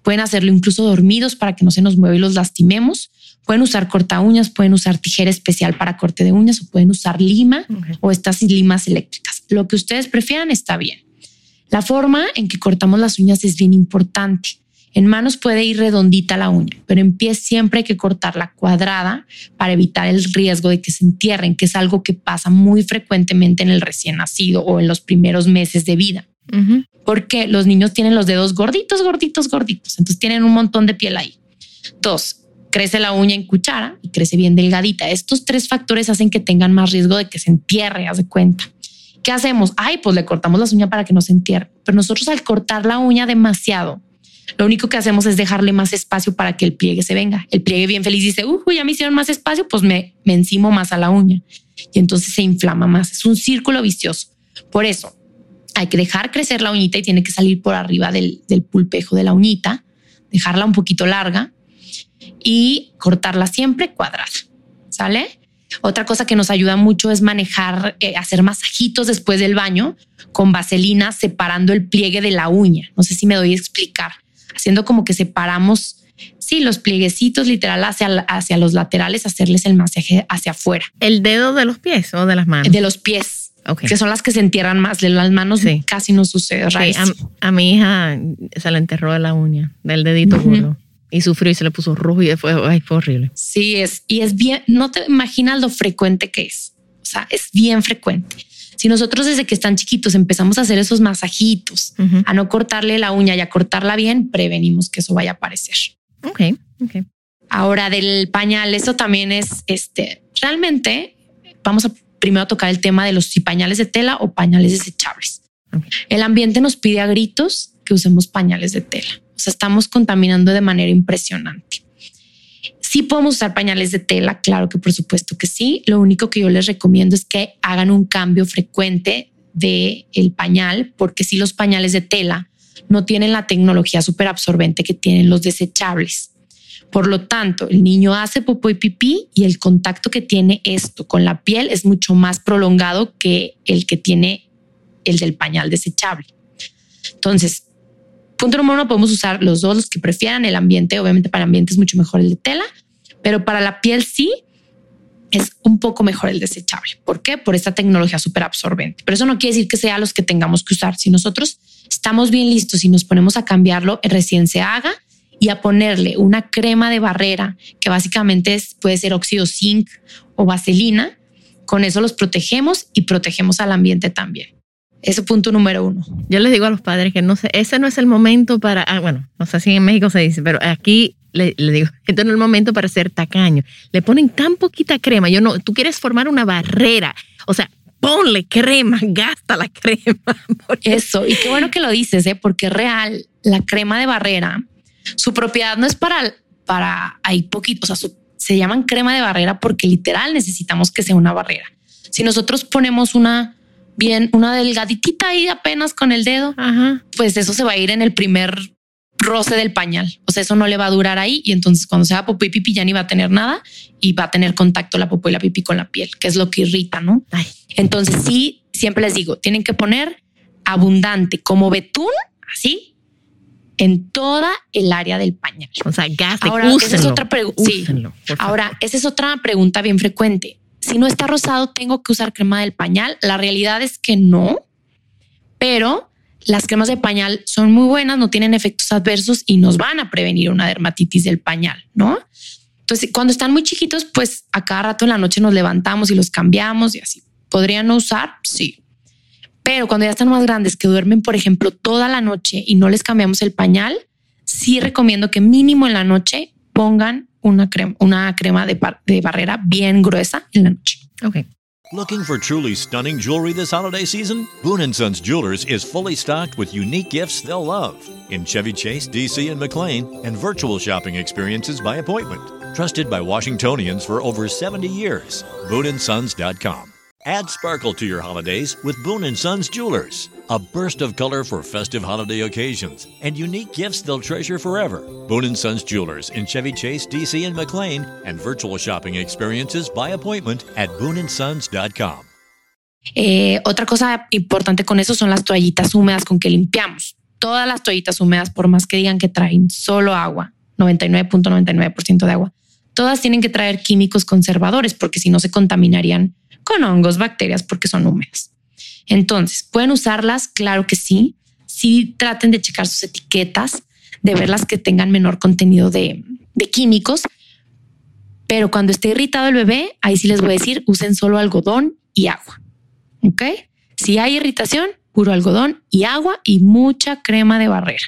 Pueden hacerlo incluso dormidos para que no se nos mueva y los lastimemos. Pueden usar corta uñas, pueden usar tijera especial para corte de uñas o pueden usar lima o estas limas eléctricas. Lo que ustedes prefieran está bien. La forma en que cortamos las uñas es bien importante. En manos puede ir redondita la uña, pero en pies siempre hay que cortarla cuadrada para evitar el riesgo de que se entierren, que es algo que pasa muy frecuentemente en el recién nacido o en los primeros meses de vida. Porque los niños tienen los dedos gorditos, gorditos, gorditos. Entonces tienen un montón de piel ahí. Dos, crece la uña en cuchara y crece bien delgadita. Estos tres factores hacen que tengan más riesgo de que se entierre, haz de cuenta. ¿Qué hacemos? Ay, pues le cortamos las uñas para que no se entierre. Pero nosotros al cortar la uña demasiado, lo único que hacemos es dejarle más espacio para que el pliegue se venga. El pliegue bien feliz dice, uy, ya me hicieron más espacio, pues me, me encimo más a la uña. Y entonces se inflama más. Es un círculo vicioso. Por eso hay que dejar crecer la uñita y tiene que salir por arriba del, del pulpejo de la uñita, dejarla un poquito larga y cortarla siempre cuadrada. ¿Sale? Otra cosa que nos ayuda mucho es manejar, eh, hacer masajitos después del baño con vaselina separando el pliegue de la uña. No sé si me doy a explicar haciendo como que separamos, sí, los plieguecitos literal hacia, hacia los laterales, hacerles el masaje hacia afuera. ¿El dedo de los pies o de las manos? De los pies. Que son las que se entierran más. De las manos casi no sucede. a, mi hija se le enterró de la uña, del dedito uh Y sufrió y se le puso rojo y fue, fue horrible. Sí, es, y es bien, no te imaginas lo frecuente que es. O sea, es bien frecuente. Si nosotros desde que están chiquitos empezamos a hacer esos masajitos, a no cortarle la uña y a cortarla bien, prevenimos que eso vaya a aparecer. Ok, ok. Ahora del pañal, eso también es, este, realmente vamos a primero tocar el tema de los si pañales de tela o pañales desechables. El ambiente nos pide a gritos que usemos pañales de tela. O sea, estamos contaminando de manera impresionante. Sí podemos usar pañales de tela, claro que por supuesto que sí. Lo único que yo les recomiendo es que hagan un cambio frecuente de el pañal, porque si los pañales de tela no tienen la tecnología súper absorbente que tienen los desechables. Por lo tanto, el niño hace popó y pipí y el contacto que tiene esto con la piel es mucho más prolongado que el que tiene el del pañal desechable. Entonces, punto número uno, podemos usar los dos, los que prefieran el ambiente. Obviamente para ambiente es mucho mejor el de tela, pero para la piel sí es un poco mejor el desechable. ¿Por qué? Por esta tecnología súper absorbente. Pero eso no quiere decir que sea los que tengamos que usar. Si nosotros estamos bien listos y nos ponemos a cambiarlo, recién se haga y a ponerle una crema de barrera que básicamente es, puede ser óxido zinc o vaselina, con eso los protegemos y protegemos al ambiente también. Ese punto número uno. Yo les digo a los padres que no sé, ese no es el momento para, ah, bueno, no sé si en México se dice, pero aquí le, digo, este no es el momento para ser tacaño. Le ponen tan poquita crema. Yo no, tú quieres formar una barrera. O sea, ponle crema, gasta la crema. Eso, y qué bueno que lo dices, ¿eh? porque real, la crema de barrera, su propiedad no es para, para, hay poquito, o sea, se llaman crema de barrera porque literal necesitamos que sea una barrera. Si nosotros ponemos una bien, una delgaditita ahí apenas con el dedo, pues eso se va a ir en el primer roce del pañal. O sea, eso no le va a durar ahí y entonces cuando sea popó y pipí ya ni va a tener nada y va a tener contacto la popó y la pipí con la piel, que es lo que irrita, ¿no? Entonces sí, siempre les digo, tienen que poner abundante como betún, así, en toda el área del pañal. O sea, gas, Ahora, esa es otra pregunta. Sí. Ahora, esa es otra pregunta bien frecuente. Si no está rosado, tengo que usar crema del pañal. La realidad es que no, pero las cremas de pañal son muy buenas, no tienen efectos adversos y nos van a prevenir una dermatitis del pañal, ¿no? Entonces, cuando están muy chiquitos, pues a cada rato en la noche nos levantamos y los cambiamos y así. ¿Podrían no usar? Sí. Pero cuando ya están más grandes, que duermen, por ejemplo, toda la noche y no les cambiamos el pañal, sí recomiendo que mínimo en la noche pongan una crema, una crema de, de barrera bien gruesa en la noche. Ok. Looking for truly stunning jewelry this holiday season? Boon & Sons Jewelers is fully stocked with unique gifts they'll love in Chevy Chase, DC, and McLean, and virtual shopping experiences by appointment. Trusted by Washingtonians for over 70 years. BooneAndSons.com. Add sparkle to your holidays with Boon & Sons Jewelers. A burst of color for festive holiday occasions and unique gifts they'll treasure forever. Boon & Sons Jewelers in Chevy Chase, DC, and McLean, and virtual shopping experiences by appointment at BooneAndSons.com. Eh, otra cosa importante con eso son las toallitas húmedas con que limpiamos. Todas las toallitas húmedas, por más que digan que traen solo agua, 99.99% de agua, todas tienen que traer químicos conservadores porque si no se contaminarían con hongos, bacterias, porque son húmedas. Entonces, ¿pueden usarlas? Claro que sí. Sí traten de checar sus etiquetas, de ver las que tengan menor contenido de, químicos. Pero cuando esté irritado el bebé, ahí sí les voy a decir, usen solo algodón y agua. ¿Ok? Si hay irritación, puro algodón y agua y mucha crema de barrera.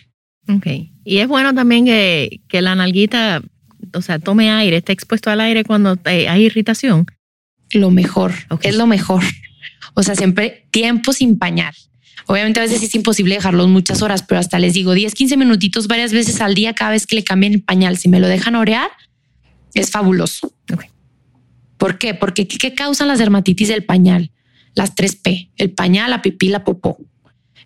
Ok. Y es bueno también que, que la nalguita, o sea, tome aire, esté expuesto al aire cuando eh, hay irritación. Lo mejor, es lo mejor. O sea, siempre tiempo sin pañal. Obviamente a veces es imposible dejarlos muchas horas, pero hasta les digo 10, 15 minutitos varias veces al día cada vez que le cambien el pañal. Si me lo dejan orear, es fabuloso. ¿Por qué? Porque ¿qué, causan las dermatitis del pañal? Las 3P, el pañal, la pipí, la popó.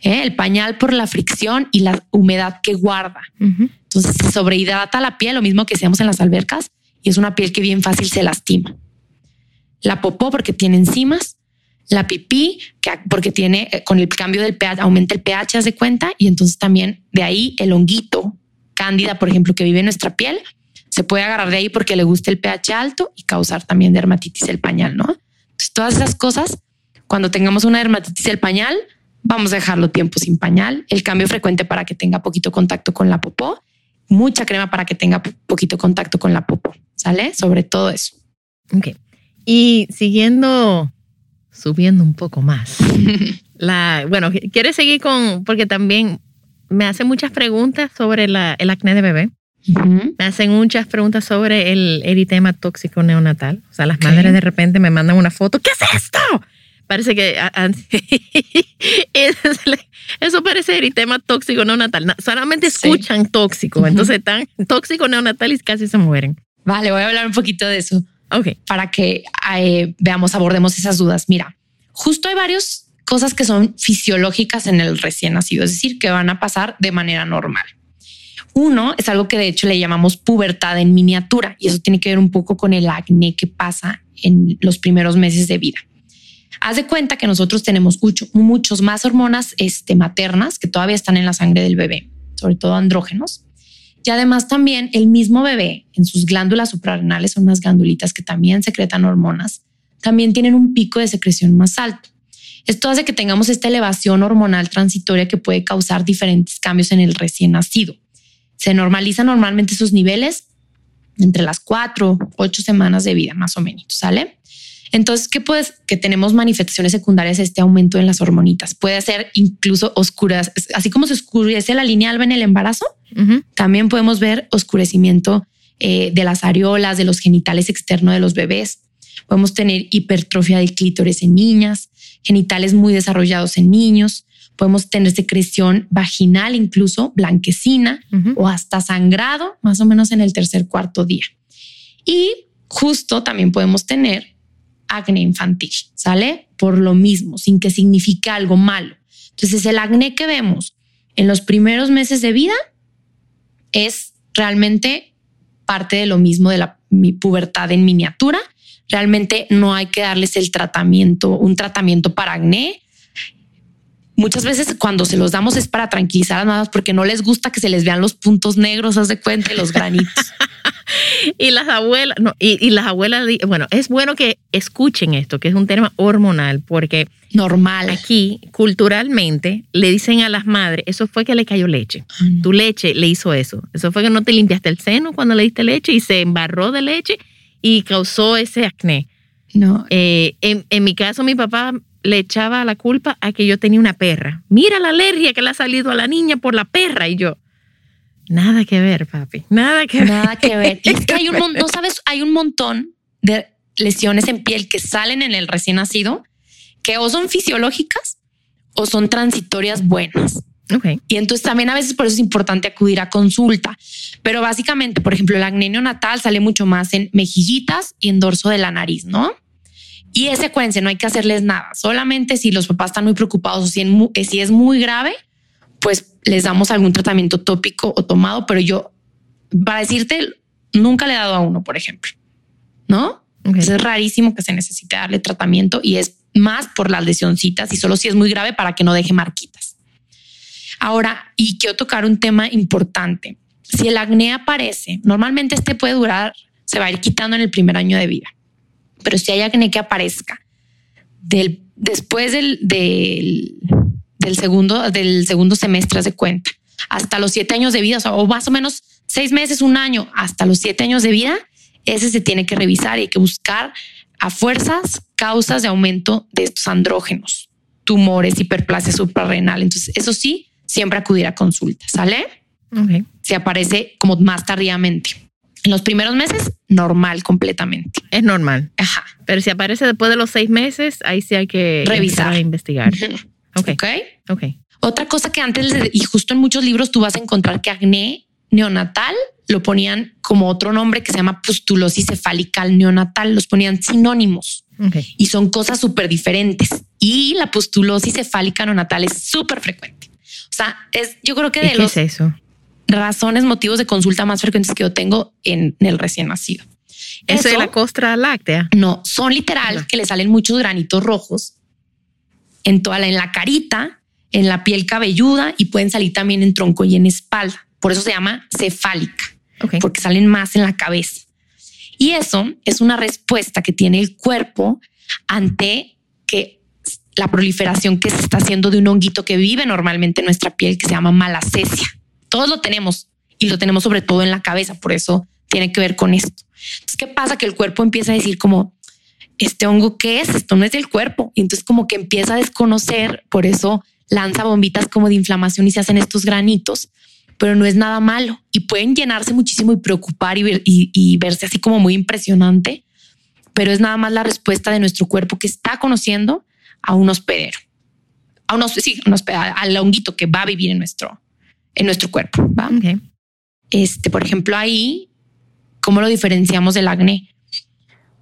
¿Eh? El pañal por la fricción y la humedad que guarda. Ujú. Entonces se sobrehidrata la piel, lo mismo que hacemos en las albercas, y es una piel que bien fácil se lastima. La popó porque tiene enzimas, la pipí que porque tiene eh, con el cambio del pH aumenta el pH, haz de cuenta, y entonces también de ahí el honguito, cándida, por ejemplo, que vive en nuestra piel, se puede agarrar de ahí porque le gusta el pH alto y causar también dermatitis del pañal, ¿no? Entonces todas esas cosas, cuando tengamos una dermatitis del pañal, vamos a dejarlo tiempo sin pañal, el cambio frecuente para que tenga poquito contacto con la popó, mucha crema para que tenga po- poquito contacto con la popó, ¿sale? Sobre todo eso. Ok. Y siguiendo, subiendo un poco más. La, bueno, ¿quieres seguir con, porque también me hacen muchas preguntas sobre la, el acné de bebé? Me hacen muchas preguntas sobre el eritema tóxico neonatal. O sea, las madres de repente me mandan una foto. ¿Qué es esto? Parece que a- a- eso parece eritema tóxico neonatal. Na- Solamente Sí. escuchan tóxico, Ujú. entonces están tóxico neonatal y casi se mueren. Vale, voy a hablar un poquito de eso. Para que eh, veamos, abordemos esas dudas. Mira, justo hay varias cosas que son fisiológicas en el recién nacido, es decir, que van a pasar de manera normal. Uno es algo que de hecho le llamamos pubertad en miniatura y eso tiene que ver un poco con el acné que pasa en los primeros meses de vida. Haz de cuenta que nosotros tenemos mucho, muchos más hormonas este, maternas que todavía están en la sangre del bebé, sobre todo andrógenos. Y además también el mismo bebé en sus glándulas suprarrenales son unas glandulitas que también secretan hormonas, también tienen un pico de secreción más alto. Esto hace que tengamos esta elevación hormonal transitoria que puede causar diferentes cambios en el recién nacido. Se normalizan normalmente sus niveles entre las cuatro, ocho semanas de vida, más o menos, ¿sale? Entonces, ¿qué puedes? Que tenemos manifestaciones secundarias de este aumento en las hormonitas. Puede ser incluso oscuras, así como se oscurece la línea alba en el embarazo, también podemos ver oscurecimiento eh, de las areolas, de los genitales externos de los bebés. Podemos tener hipertrofia del clítoris en niñas, genitales muy desarrollados en niños. Podemos tener secreción vaginal, incluso blanquecina o hasta sangrado, más o menos en el tercer cuarto día. Y justo también podemos tener acné infantil, ¿sale? Por lo mismo, sin que signifique algo malo. Entonces, el acné que vemos en los primeros meses de vida es realmente parte de lo mismo de la pubertad en miniatura. Realmente no hay que darles el tratamiento, un tratamiento para acné. Muchas veces cuando se los damos es para tranquilizar a mamás porque no les gusta que se les vean los puntos negros, haz de cuenta, los granitos. Y las abuelas, no, y, y las abuelas, bueno, es bueno que escuchen esto, que es un tema hormonal, porque Normal. aquí culturalmente le dicen a las madres, eso fue que le cayó leche. Tu leche le hizo eso. Eso fue que no te limpiaste el seno cuando le diste leche y se embarró de leche y causó ese acné. No, Eh, en, en mi caso, mi papá le echaba la culpa a que yo tenía una perra. Mira la alergia que le ha salido a la niña por la perra. Y yo, nada que ver, papi. Nada que ver. nada que ver. Y es que hay un montón, no sabes, hay un montón de lesiones en piel que salen en el recién nacido que o son fisiológicas o son transitorias buenas. Ok. Y entonces también a veces por eso es importante acudir a consulta. Pero básicamente, por ejemplo, el acné neonatal sale mucho más en mejillitas y en dorso de la nariz, ¿no? Y ese acuérdense, no hay que hacerles nada. Solamente si los papás están muy preocupados o si, en eh, si es muy grave, pues les damos algún tratamiento tópico o tomado. Pero yo, para decirte, nunca le he dado a uno, por ejemplo, ¿no? Es rarísimo que se necesite darle tratamiento y es más por las lesioncitas y solo si es muy grave para que no deje marquitas. Ahora, y quiero tocar un tema importante. Si el acné aparece, normalmente este puede durar, se va a ir quitando en el primer año de vida. Pero si hay acné que aparezca del, después del, del, del segundo, del segundo semestre, de cuenta, hasta los siete años de vida, o, sea, o más o menos seis meses, un año, hasta los siete años de vida, ese se tiene que revisar y hay que buscar a fuerzas causas de aumento de estos andrógenos, tumores, hiperplasia suprarrenal. Entonces, eso sí, siempre acudir a consulta, ¿sale? Ok. Si aparece como más tardíamente. En los primeros meses, normal completamente. Es normal. Ajá. Pero si aparece después de los seis meses, ahí sí hay que Revisar. a investigar. Ok. Ok. Ok. Otra cosa que antes, de- y justo en muchos libros tú vas a encontrar que acné neonatal lo ponían como otro nombre que se llama pustulosis cefálica neonatal, los ponían sinónimos Ok. y son cosas súper diferentes. Y la pustulosis cefálica neonatal es súper frecuente. O sea, es, yo creo que ¿Y de los es eso? razones, motivos de consulta más frecuentes que yo tengo en, en el recién nacido. Eso, es la costra láctea. No, son literal que le salen muchos granitos rojos en toda la, en la carita, en la piel cabelluda y pueden salir también en tronco y en espalda. Por eso se llama cefálica, porque salen más en la cabeza. Y eso es una respuesta que tiene el cuerpo ante que la proliferación que se está haciendo de un honguito que vive normalmente en nuestra piel que se llama malacesia. Todos lo tenemos y lo tenemos sobre todo en la cabeza, por eso tiene que ver con esto. Entonces, ¿qué pasa? Que el cuerpo empieza a decir como, ¿este hongo qué es? Esto no es del cuerpo. Y entonces como que empieza a desconocer, por eso lanza bombitas como de inflamación y se hacen estos granitos, pero no es nada malo y pueden llenarse muchísimo y preocupar y, ver- y- y verse así como muy impresionante, pero es nada más la respuesta de nuestro cuerpo que está conociendo a un hospedero, a un, hosp- sí, a un hospedero, al honguito que va a vivir en nuestro, en nuestro cuerpo. ¿va? Ok. Este, por ejemplo, ahí, ¿cómo lo diferenciamos del acné?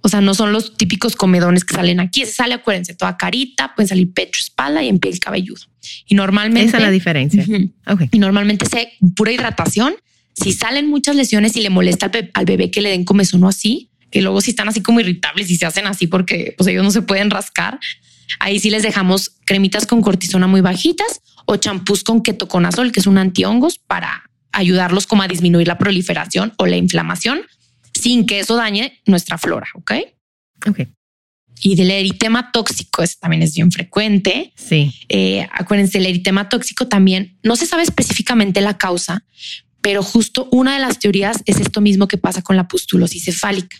O sea, no son los típicos comedones que salen aquí. Ese sale, acuérdense, toda carita, pueden salir pecho, espalda y en piel cabelludo. Y normalmente. Esa es la diferencia. Ujú. Ok. Y normalmente se pura hidratación. Si salen muchas lesiones y le molesta al, be- al bebé que le den comezón o así, que luego si están así como irritables y se hacen así porque pues ellos no se pueden rascar, ahí sí les dejamos cremitas con cortisona muy bajitas o champús con ketoconazol, que es un antihongos para ayudarlos como a disminuir la proliferación o la inflamación sin que eso dañe nuestra flora, ¿ok? Ok. Y del eritema tóxico, ese también es bien frecuente. Sí. Eh, acuérdense, el eritema tóxico también no se sabe específicamente la causa, pero justo una de las teorías es esto mismo que pasa con la pustulosis cefálica,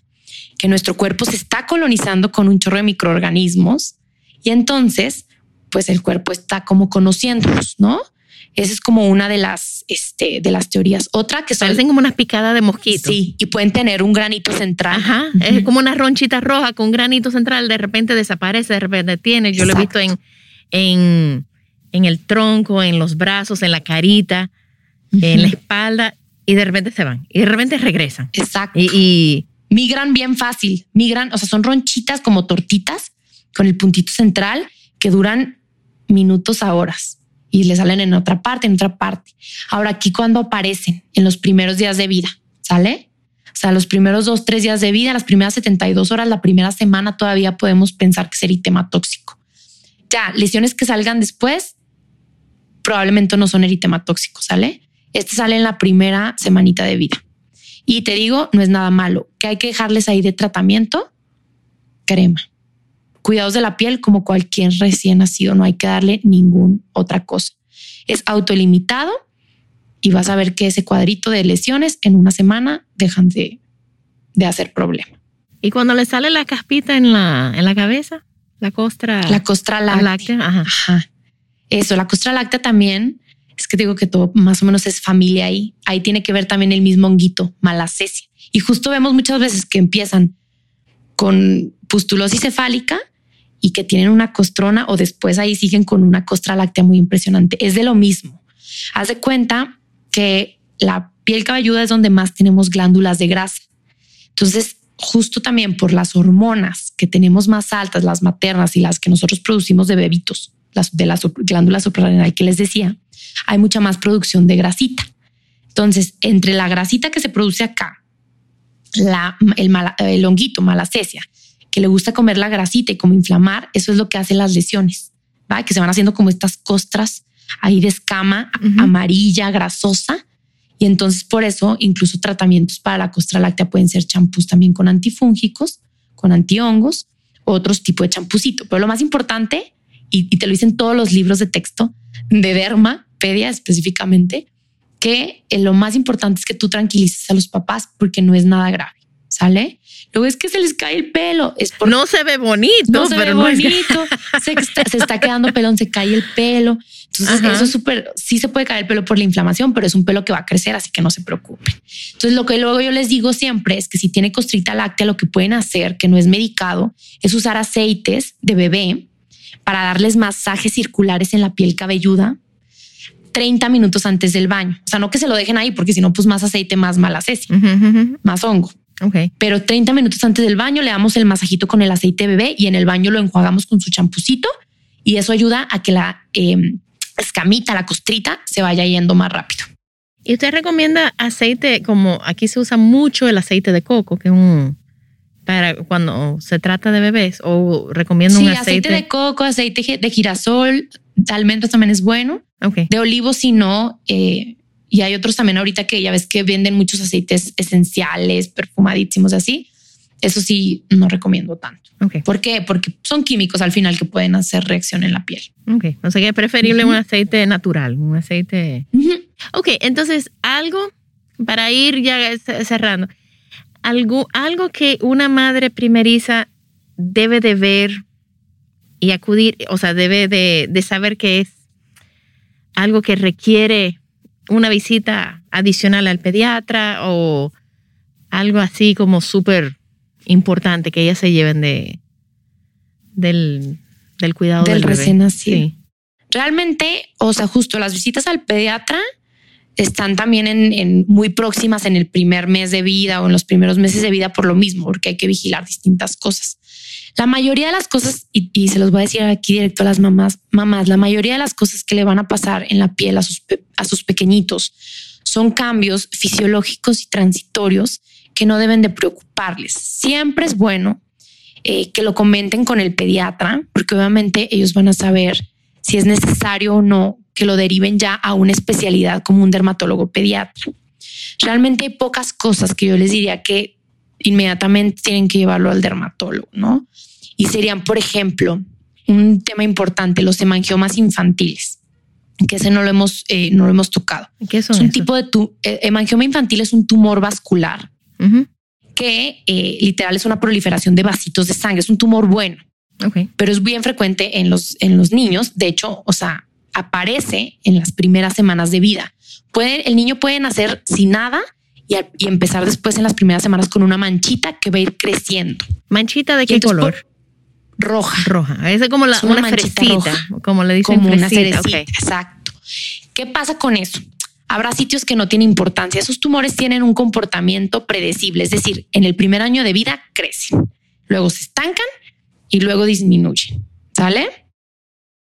que nuestro cuerpo se está colonizando con un chorro de microorganismos y entonces, pues el cuerpo está como conociéndolos, ¿no? Esa es como una de las, este, de las teorías. Otra que son, Parecen como unas picadas de mosquito. sí, y pueden tener un granito central. Ajá. Es como una ronchita roja con un granito central. De repente desaparece, de repente tiene. Yo lo he visto en, en, en el tronco, en los brazos, en la carita, en la espalda. Y de repente se van. Y de repente regresan. Exacto. Y, y migran bien fácil, migran, o sea, son ronchitas como tortitas con el puntito central que duran minutos a horas y le salen en otra parte, en otra parte. Ahora aquí cuando aparecen en los primeros días de vida, ¿sale? O sea, los primeros dos, tres días de vida, las primeras 72 horas, la primera semana todavía podemos pensar que es eritema tóxico. Ya, lesiones que salgan después probablemente no son eritema tóxico, ¿sale? Este sale en la primera semanita de vida. Y te digo, no es nada malo. Que hay que dejarles ahí de tratamiento, crema. Cuidados de la piel como cualquier recién nacido, no hay que darle ninguna otra cosa. Es autolimitado y vas a ver que ese cuadrito de lesiones en una semana dejan de, de hacer problema. Y cuando le sale la caspita en la, en la cabeza, la costra La costra láctea. láctea, ajá. Ajá. Eso, la costra láctea también, es que digo que todo más o menos es familia ahí. Ahí tiene que ver también el mismo honguito, malacesia. Y justo vemos muchas veces que empiezan con pustulosis cefálica y que tienen una costrona o después ahí siguen con una costra láctea muy impresionante. Es de lo mismo. Haz de cuenta que la piel cabelluda es donde más tenemos glándulas de grasa. Entonces, justo también por las hormonas que tenemos más altas, las maternas y las que nosotros producimos de bebitos, las de las glándulas suprarrenal que les decía, hay mucha más producción de grasita. Entonces, entre la grasita que se produce acá, la, el, el honguito, malacesia, que le gusta comer la grasita y como inflamar, eso es lo que hace las lesiones, ¿va? que se van haciendo como estas costras ahí de escama amarilla, grasosa. Y entonces por eso incluso tratamientos para la costra láctea pueden ser champús también con antifúngicos, con antihongos, otros tipos de champucito. Pero lo más importante, y, y te lo dicen todos los libros de texto de derma, pedia específicamente, que eh, lo más importante es que tú tranquilices a los papás porque no es nada grave, ¿sale? Luego es que se les cae el pelo. Es no se ve bonito, no se ve bonito. se, está, quedando pelón, se cae el pelo. Entonces, eso es súper, sí se puede caer el pelo por la inflamación, pero es un pelo que va a crecer, así que no se preocupen. Entonces, lo que luego yo les digo siempre es que si tiene costrita láctea, lo que pueden hacer, que no es medicado, es usar aceites de bebé para darles masajes circulares en la piel cabelluda 30 minutos antes del baño. O sea, no que se lo dejen ahí porque si no, pues más aceite, más mala más hongo. Okay. Pero 30 minutos antes del baño le damos el masajito con el aceite bebé y en el baño lo enjuagamos con su champucito y eso ayuda a que la em, escamita, la costrita, se vaya yendo más rápido. ¿Y usted recomienda aceite como aquí se usa mucho el aceite de coco, que es un para cuando se trata de bebés o recomiendo un aceite? aceite de coco, aceite de girasol, de almendras también es bueno. De olivo, si no, eh, y hay otros también ahorita que ya ves que venden muchos aceites esenciales, perfumadísimos así. Eso sí, no recomiendo tanto. ¿Por qué? Porque son químicos al final que pueden hacer reacción en la piel. Ok, o sea que es preferible un aceite natural, un aceite. Ok, entonces algo para ir ya cerrando, algo, algo que una madre primeriza debe de ver y acudir, o sea, debe de, de saber que es algo que requiere una visita adicional al pediatra o algo así como súper importante que ellas se lleven de, del, del cuidado del, recién nacido. Realmente, o sea, justo las visitas al pediatra están también en, en, muy próximas en el primer mes de vida o en los primeros meses de vida por lo mismo, porque hay que vigilar distintas cosas. La mayoría de las cosas, y, se los voy a decir aquí directo a las mamás, mamás, la mayoría de las cosas que le van a pasar en la piel a sus, a sus pequeñitos son cambios fisiológicos y transitorios que no deben de preocuparles. Siempre es bueno eh, que lo comenten con el pediatra, porque obviamente ellos van a saber si es necesario o no que lo deriven ya a una especialidad como un dermatólogo pediatra. Realmente hay pocas cosas que yo les diría que inmediatamente tienen que llevarlo al dermatólogo, ¿no? Y serían, por ejemplo, un tema importante, los hemangiomas infantiles, que ese no lo hemos, eh, no lo hemos tocado. ¿Qué son es un tipo de tu eh, hemangioma infantil es un tumor vascular que eh, literal es una proliferación de vasitos de sangre, es un tumor bueno, okay. pero es bien frecuente en los, en los niños. De hecho, o sea, aparece en las primeras semanas de vida. Puede, el niño puede nacer sin nada y, empezar después en las primeras semanas con una manchita que va a ir creciendo. ¿Manchita de qué color? roja. Roja. Es como la, una, fresita, como le dicen como una cerecita. Exacto. ¿Qué pasa con eso? Habrá sitios que no tienen importancia. Esos tumores tienen un comportamiento predecible, es decir, en el primer año de vida crecen, luego se estancan y luego disminuyen. ¿Sale?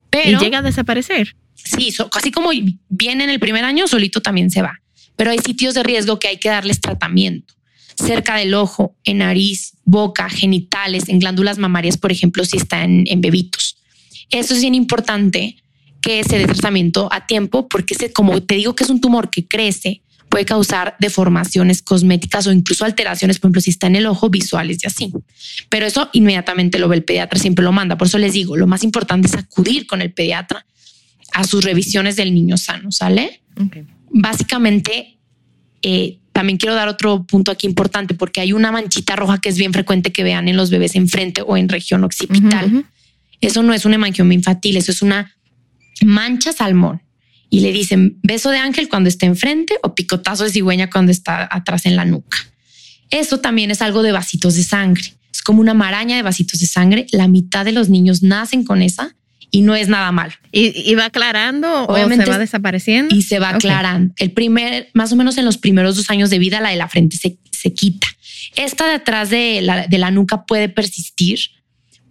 Pero, ¿Y llega a desaparecer? Sí, así como viene en el primer año, solito también se va pero hay sitios de riesgo que hay que darles tratamiento. Cerca del ojo, en nariz, boca, genitales, en glándulas mamarias, por ejemplo, si están en, bebitos. Eso es bien importante que se dé tratamiento a tiempo porque como te digo que es un tumor que crece, puede causar deformaciones cosméticas o incluso alteraciones, por ejemplo, si está en el ojo, visuales y así. Pero eso inmediatamente lo ve el pediatra, siempre lo manda. Por eso les digo, lo más importante es acudir con el pediatra a sus revisiones del niño sano, ¿sale? Básicamente, eh, también quiero dar otro punto aquí importante porque hay una manchita roja que es bien frecuente que vean en los bebés enfrente o en región occipital. Eso no es un hemangioma infantil, eso es una mancha salmón. Y le dicen beso de ángel cuando está enfrente o picotazo de cigüeña cuando está atrás en la nuca. Eso también es algo de vasitos de sangre. Es como una maraña de vasitos de sangre. La mitad de los niños nacen con esa y no es nada mal. ¿Y, va aclarando Obviamente, o se va desapareciendo? Y se va aclarando. El primer, más o menos en los primeros dos años de vida, la de la frente se, se quita. Esta de atrás de la, de la nuca puede persistir,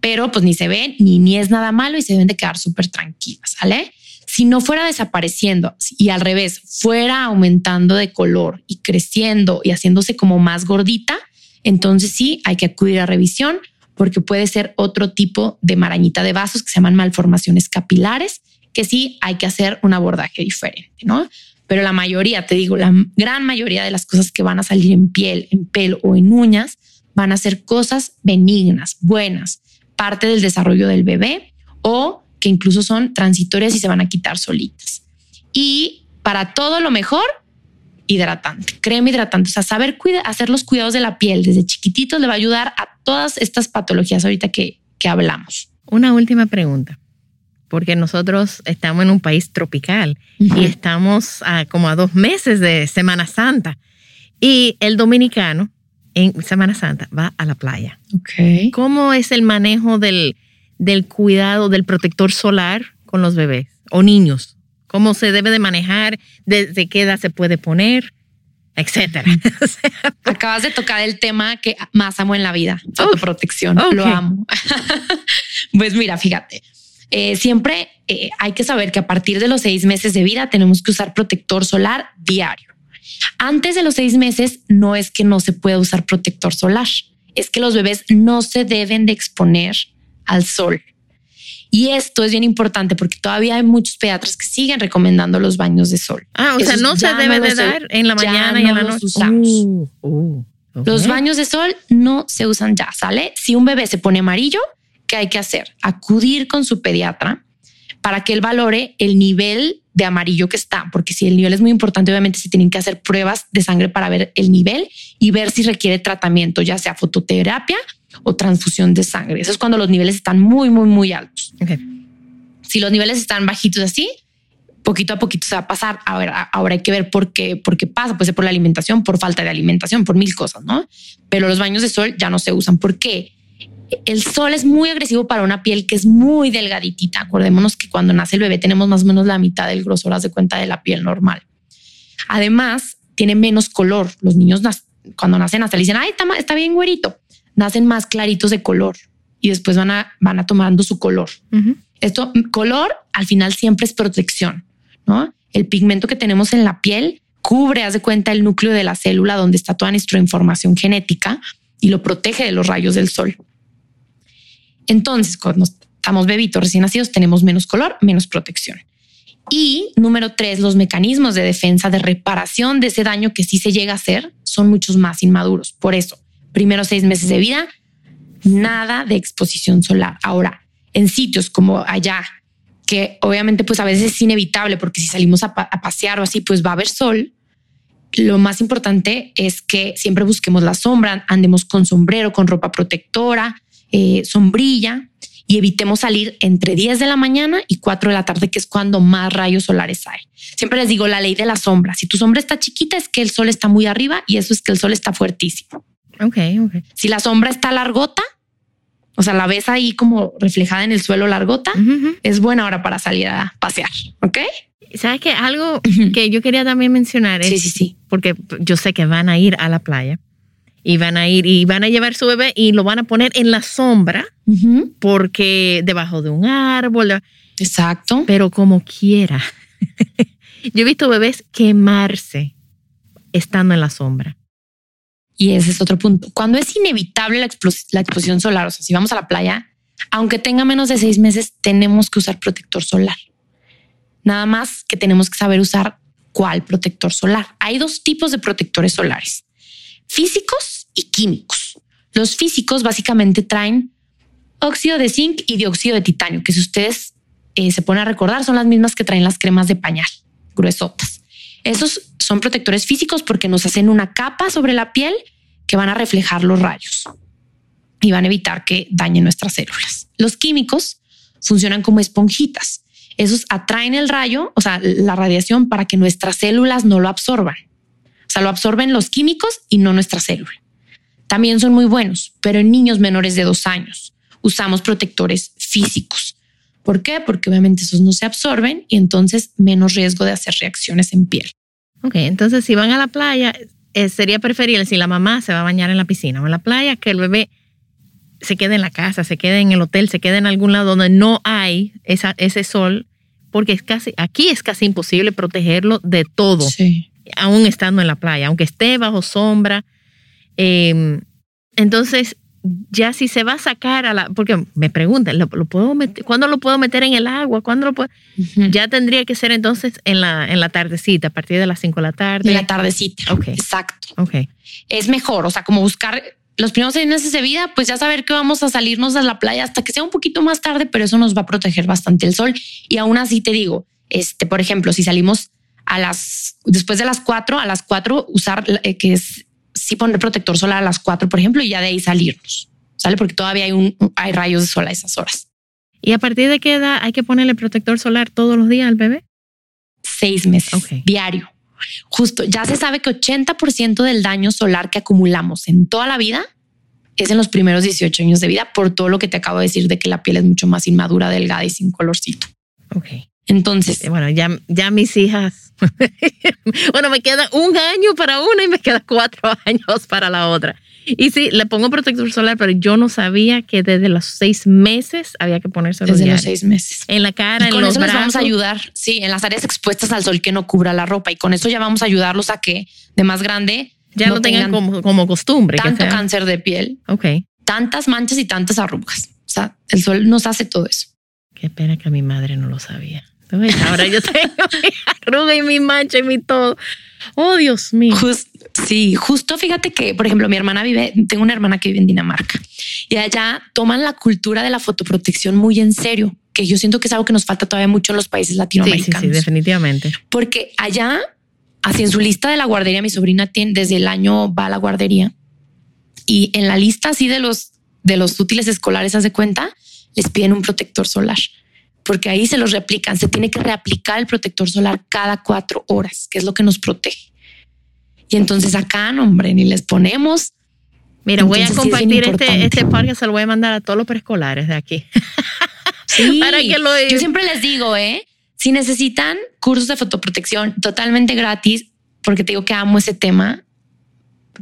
pero pues ni se ven ni, ni es nada malo y se deben de quedar súper tranquilas, ¿sale? Si no fuera desapareciendo y al revés, fuera aumentando de color y creciendo y haciéndose como más gordita, entonces sí hay que acudir a revisión porque puede ser otro tipo de marañita de vasos que se llaman malformaciones capilares, que sí hay que hacer un abordaje diferente, ¿no? Pero la mayoría, te digo, la gran mayoría de las cosas que van a salir en piel, en pelo o en uñas van a ser cosas benignas, buenas, parte del desarrollo del bebé o que incluso son transitorias y se van a quitar solitas. Y para todo lo mejor, hidratante, crema hidratante. O sea, saber hacer los cuidados de la piel desde chiquititos le va a ayudar a todas estas patologías ahorita que, que hablamos. Una última pregunta, porque nosotros estamos en un país tropical y estamos a, como a dos meses de Semana Santa y el dominicano en Semana Santa va a la playa. Okay. ¿Cómo es el manejo del, del cuidado del protector solar con los bebés o niños? Cómo se debe de manejar, desde qué edad se puede poner, etcétera. Acabas de tocar el tema que más amo en la vida, autoprotección. Lo amo. pues mira, fíjate, eh, siempre eh, hay que saber que a partir de los seis meses de vida tenemos que usar protector solar diario. Antes de los seis meses no es que no se pueda usar protector solar, es que los bebés no se deben de exponer al sol. Y esto es bien importante porque todavía hay muchos pediatras que siguen recomendando los baños de sol. Ah, o sea, no se debe de dar en la mañana y en la noche. Uh, uh, los baños de sol no se usan ya, ¿sale? Si un bebé se pone amarillo, ¿qué hay que hacer? Acudir con su pediatra para que él valore el nivel de amarillo que está, porque si el nivel es muy importante, obviamente se tienen que hacer pruebas de sangre para ver el nivel y ver si requiere tratamiento, ya sea fototerapia o transfusión de sangre. Eso es cuando los niveles están muy, muy, muy altos. Si los niveles están bajitos así, poquito a poquito se va a pasar. Ahora, ahora hay que ver por qué, por qué pasa. Puede ser por la alimentación, por falta de alimentación, por mil cosas, ¿no? Pero los baños de sol ya no se usan. ¿Por qué? El sol es muy agresivo para una piel que es muy delgaditita. Acordémonos que cuando nace el bebé tenemos más o menos la mitad del grosor, haz de cuenta de la piel normal. Además, tiene menos color. Los niños cuando nacen hasta le dicen, ay, está, está bien güerito nacen más claritos de color y después van a, van a tomando su color. Esto, color, al final siempre es protección, ¿no? El pigmento que tenemos en la piel cubre, haz de cuenta, el núcleo de la célula donde está toda nuestra información genética y lo protege de los rayos del sol. Entonces, cuando estamos bebitos recién nacidos, tenemos menos color, menos protección. Y número tres, los mecanismos de defensa, de reparación de ese daño que sí se llega a hacer son muchos más inmaduros. Por eso, primeros seis meses de vida, nada de exposición solar. Ahora, en sitios como allá, que obviamente pues a veces es inevitable porque si salimos a, pasear o así, pues va a haber sol. Lo más importante es que siempre busquemos la sombra, andemos con sombrero, con ropa protectora, eh, sombrilla y evitemos salir entre 10 de la mañana y 4 de la tarde, que es cuando más rayos solares hay. Siempre les digo la ley de la sombra. Si tu sombra está chiquita es que el sol está muy arriba y eso es que el sol está fuertísimo. Ok, ok. Si la sombra está largota, o sea, la ves ahí como reflejada en el suelo largota, es buena hora para salir a pasear. Ok. ¿Sabes qué? Algo que yo quería también mencionar es. Sí, sí, sí. Porque yo sé que van a ir a la playa y van a ir y van a llevar su bebé y lo van a poner en la sombra porque debajo de un árbol. Exacto. Pero como quiera. yo he visto bebés quemarse estando en la sombra. Y ese es otro punto. Cuando es inevitable la, exposición solar, o sea, si vamos a la playa, aunque tenga menos de seis meses, tenemos que usar protector solar. Nada más que tenemos que saber usar cuál protector solar. Hay dos tipos de protectores solares, físicos y químicos. Los físicos básicamente traen óxido de zinc y dióxido de titanio, que si ustedes eh, se ponen a recordar, son las mismas que traen las cremas de pañal, gruesotas. Esos son protectores físicos porque nos hacen una capa sobre la piel que van a reflejar los rayos y van a evitar que dañen nuestras células. Los químicos funcionan como esponjitas. Esos atraen el rayo, o sea, la radiación para que nuestras células no lo absorban. O sea, lo absorben los químicos y no nuestra célula. también son muy buenos, pero en niños menores de dos años usamos protectores físicos. ¿Por qué? Porque obviamente esos no se absorben y entonces menos riesgo de hacer reacciones en piel. Ok, entonces si van a la playa, eh, sería preferible si la mamá se va a bañar en la piscina o en la playa que el bebé se quede en la casa, se quede en el hotel, se quede en algún lado donde no hay esa, ese sol, porque es casi, aquí es casi imposible protegerlo de todo, aún estando en la playa, aunque esté bajo sombra. Em, entonces, ya si se va a sacar a la, porque me preguntan, ¿lo, puedo meter, ¿cuándo lo puedo meter en el agua? ¿Cuándo lo puedo? Ya tendría que ser entonces en la, en la tardecita, a partir de las 5 de la tarde. En la tardecita. Ok. Exacto. Ok. Es mejor, o sea, como buscar los primeros seis meses de vida, pues ya saber que vamos a salirnos a la playa hasta que sea un poquito más tarde, pero eso nos va a proteger bastante el sol. Y aún así te digo, este, por ejemplo, si salimos a las, después de las 4, a las 4 usar, eh, que es sí poner protector solar a las 4, por ejemplo, y ya de ahí salirnos, ¿sale? Porque todavía hay, un, hay rayos de sol a esas horas. ¿Y a partir de qué edad hay que ponerle protector solar todos los días al bebé? Seis meses, diario. Justo, ya se sabe que 80% del daño solar que acumulamos en toda la vida es en los primeros 18 años de vida por todo lo que te acabo de decir de que la piel es mucho más inmadura, delgada y sin colorcito. Ok. Entonces, bueno, ya, ya mis hijas, bueno, me queda un año para una y me queda cuatro años para la otra. Y sí, le pongo protector solar, pero yo no sabía que desde los seis meses había que ponerse Desde los seis meses. En la cara, y con en los eso brazos. les vamos a ayudar, sí, en las áreas expuestas al sol que no cubra la ropa. Y con eso ya vamos a ayudarlos a que de más grande ya no, tengan, como, como, costumbre. Tanto cáncer de piel. Ok. Tantas manchas y tantas arrugas. O sea, el sol nos hace todo eso. Qué pena que mi madre no lo sabía. Ahora yo tengo mi arruga y mi mancha y mi todo. Oh, Dios mío. sí, justo fíjate que, por ejemplo, mi hermana vive, tengo una hermana que vive en Dinamarca y allá toman la cultura de la fotoprotección muy en serio, que yo siento que es algo que nos falta todavía mucho en los países latinoamericanos. Sí, sí, sí definitivamente. Porque allá, así en su lista de la guardería, mi sobrina tiene, desde el año va a la guardería y en la lista así de los, de los útiles escolares, hace cuenta, les piden un protector solar porque ahí se los reaplican. Se tiene que reaplicar el protector solar cada cuatro horas, que es lo que nos protege. Y entonces acá, no, hombre, ni les ponemos. Mira, voy a compartir este, este parque, se lo voy a mandar a todos los preescolares de aquí. Sí, Para que lo... yo siempre les digo, ¿eh? Si necesitan cursos de fotoprotección totalmente gratis, porque te digo que amo ese tema,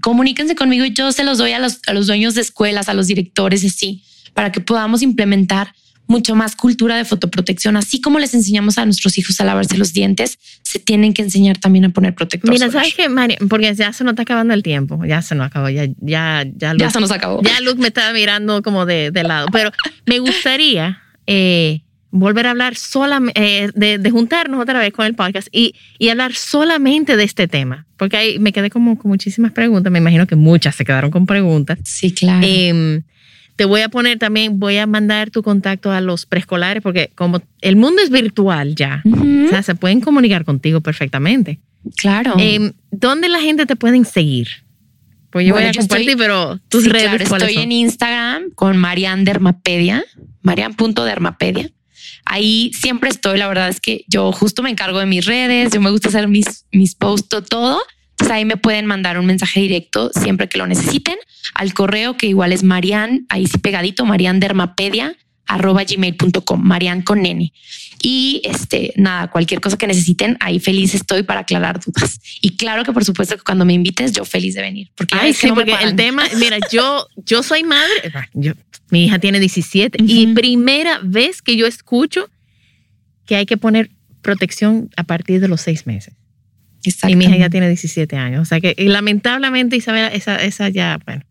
comuníquense conmigo y yo se los doy a los, a los dueños de escuelas, a los directores, así, para que podamos implementar mucho más cultura de fotoprotección, así como les enseñamos a nuestros hijos a lavarse los dientes, se tienen que enseñar también a poner protector. Mira, ¿sabes qué, María? Porque ya se nos está acabando el tiempo, ya se nos acabó, ya, ya, ya, ya se nos acabó. Ya Luke me estaba mirando como de, de lado, pero me gustaría eh, volver a hablar solamente, eh, de, de, juntarnos otra vez con el podcast y, y hablar solamente de este tema, porque ahí me quedé como con muchísimas preguntas, me imagino que muchas se quedaron con preguntas. Sí, claro. Eh, te voy a poner también, voy a mandar tu contacto a los preescolares porque como el mundo es virtual ya, o sea, se pueden comunicar contigo perfectamente. Claro. Eh, ¿Dónde la gente te pueden seguir? Pues yo voy a compartir, pero tus sí, redes. Claro, estoy en Instagram con Marian Dermapedia, Marian.dermapedia. Ahí siempre estoy, la verdad es que yo justo me encargo de mis redes, yo me gusta hacer mis, mis posts, todo. Entonces ahí me pueden mandar un mensaje directo siempre que lo necesiten al correo que igual es Marian, ahí sí pegadito, mariandermapedia arroba gmail.com, Marian con nene. Y este, nada, cualquier cosa que necesiten, ahí feliz estoy para aclarar dudas. Y claro que por supuesto que cuando me invites, yo feliz de venir. Porque, Ay, sí, porque el tema, mira, yo, yo soy madre, yo, mi hija tiene 17 y primera vez que yo escucho que hay que poner protección a partir de los seis meses. Y mi hija ya tiene 17 años. O sea que y lamentablemente Isabela, esa, esa ya, bueno,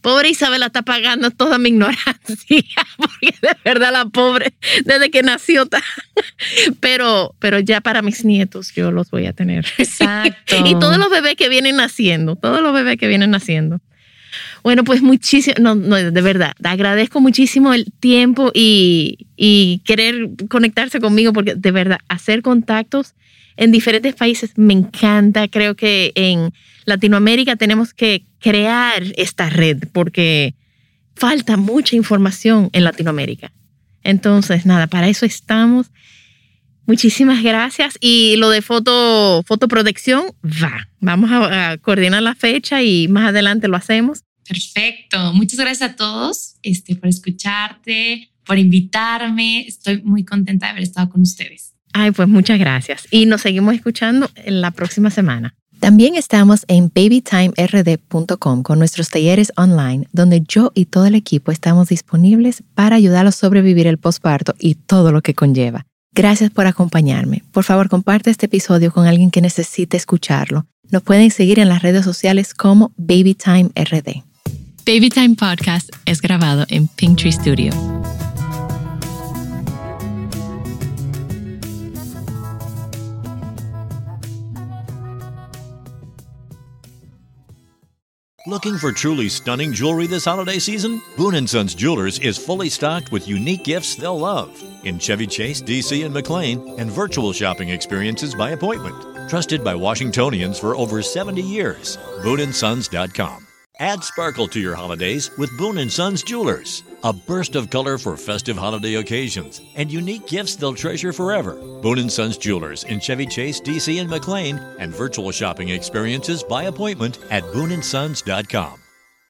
pobre Isabela está pagando toda mi ignorancia, porque de verdad la pobre, desde que nació, está. pero, pero ya para mis nietos yo los voy a tener. Exacto. y todos los bebés que vienen naciendo, todos los bebés que vienen naciendo. Bueno, pues muchísimo, no, no, de verdad, agradezco muchísimo el tiempo y, y querer conectarse conmigo, porque de verdad, hacer contactos en diferentes países me encanta. Creo que en Latinoamérica tenemos que crear esta red porque falta mucha información en Latinoamérica. Entonces, nada, para eso estamos. Muchísimas gracias. Y lo de foto, fotoprotección, va. Vamos a, a coordinar la fecha y más adelante lo hacemos. Perfecto. Muchas gracias a todos este, por escucharte, por invitarme. Estoy muy contenta de haber estado con ustedes. Ay, pues muchas gracias. Y nos seguimos escuchando en la próxima semana. También estamos en babytimerd.com con nuestros talleres online, donde yo y todo el equipo estamos disponibles para ayudarlos a sobrevivir el posparto y todo lo que conlleva. Gracias por acompañarme. Por favor, comparte este episodio con alguien que necesite escucharlo. Nos pueden seguir en las redes sociales como BabyTimeRD. Babytime Podcast es grabado en Pinktree Studio. Looking for truly stunning jewelry this holiday season? Boone & Sons Jewelers is fully stocked with unique gifts they'll love in Chevy Chase, DC, and McLean, and virtual shopping experiences by appointment. Trusted by Washingtonians for over 70 years. BooneAndSons.com. Add sparkle to your holidays with Boone & Sons Jewelers. A burst of color for festive holiday occasions and unique gifts they'll treasure forever. Boone & Sons Jewelers in Chevy Chase, DC, and McLean, and virtual shopping experiences by appointment at BooneAndSons.com.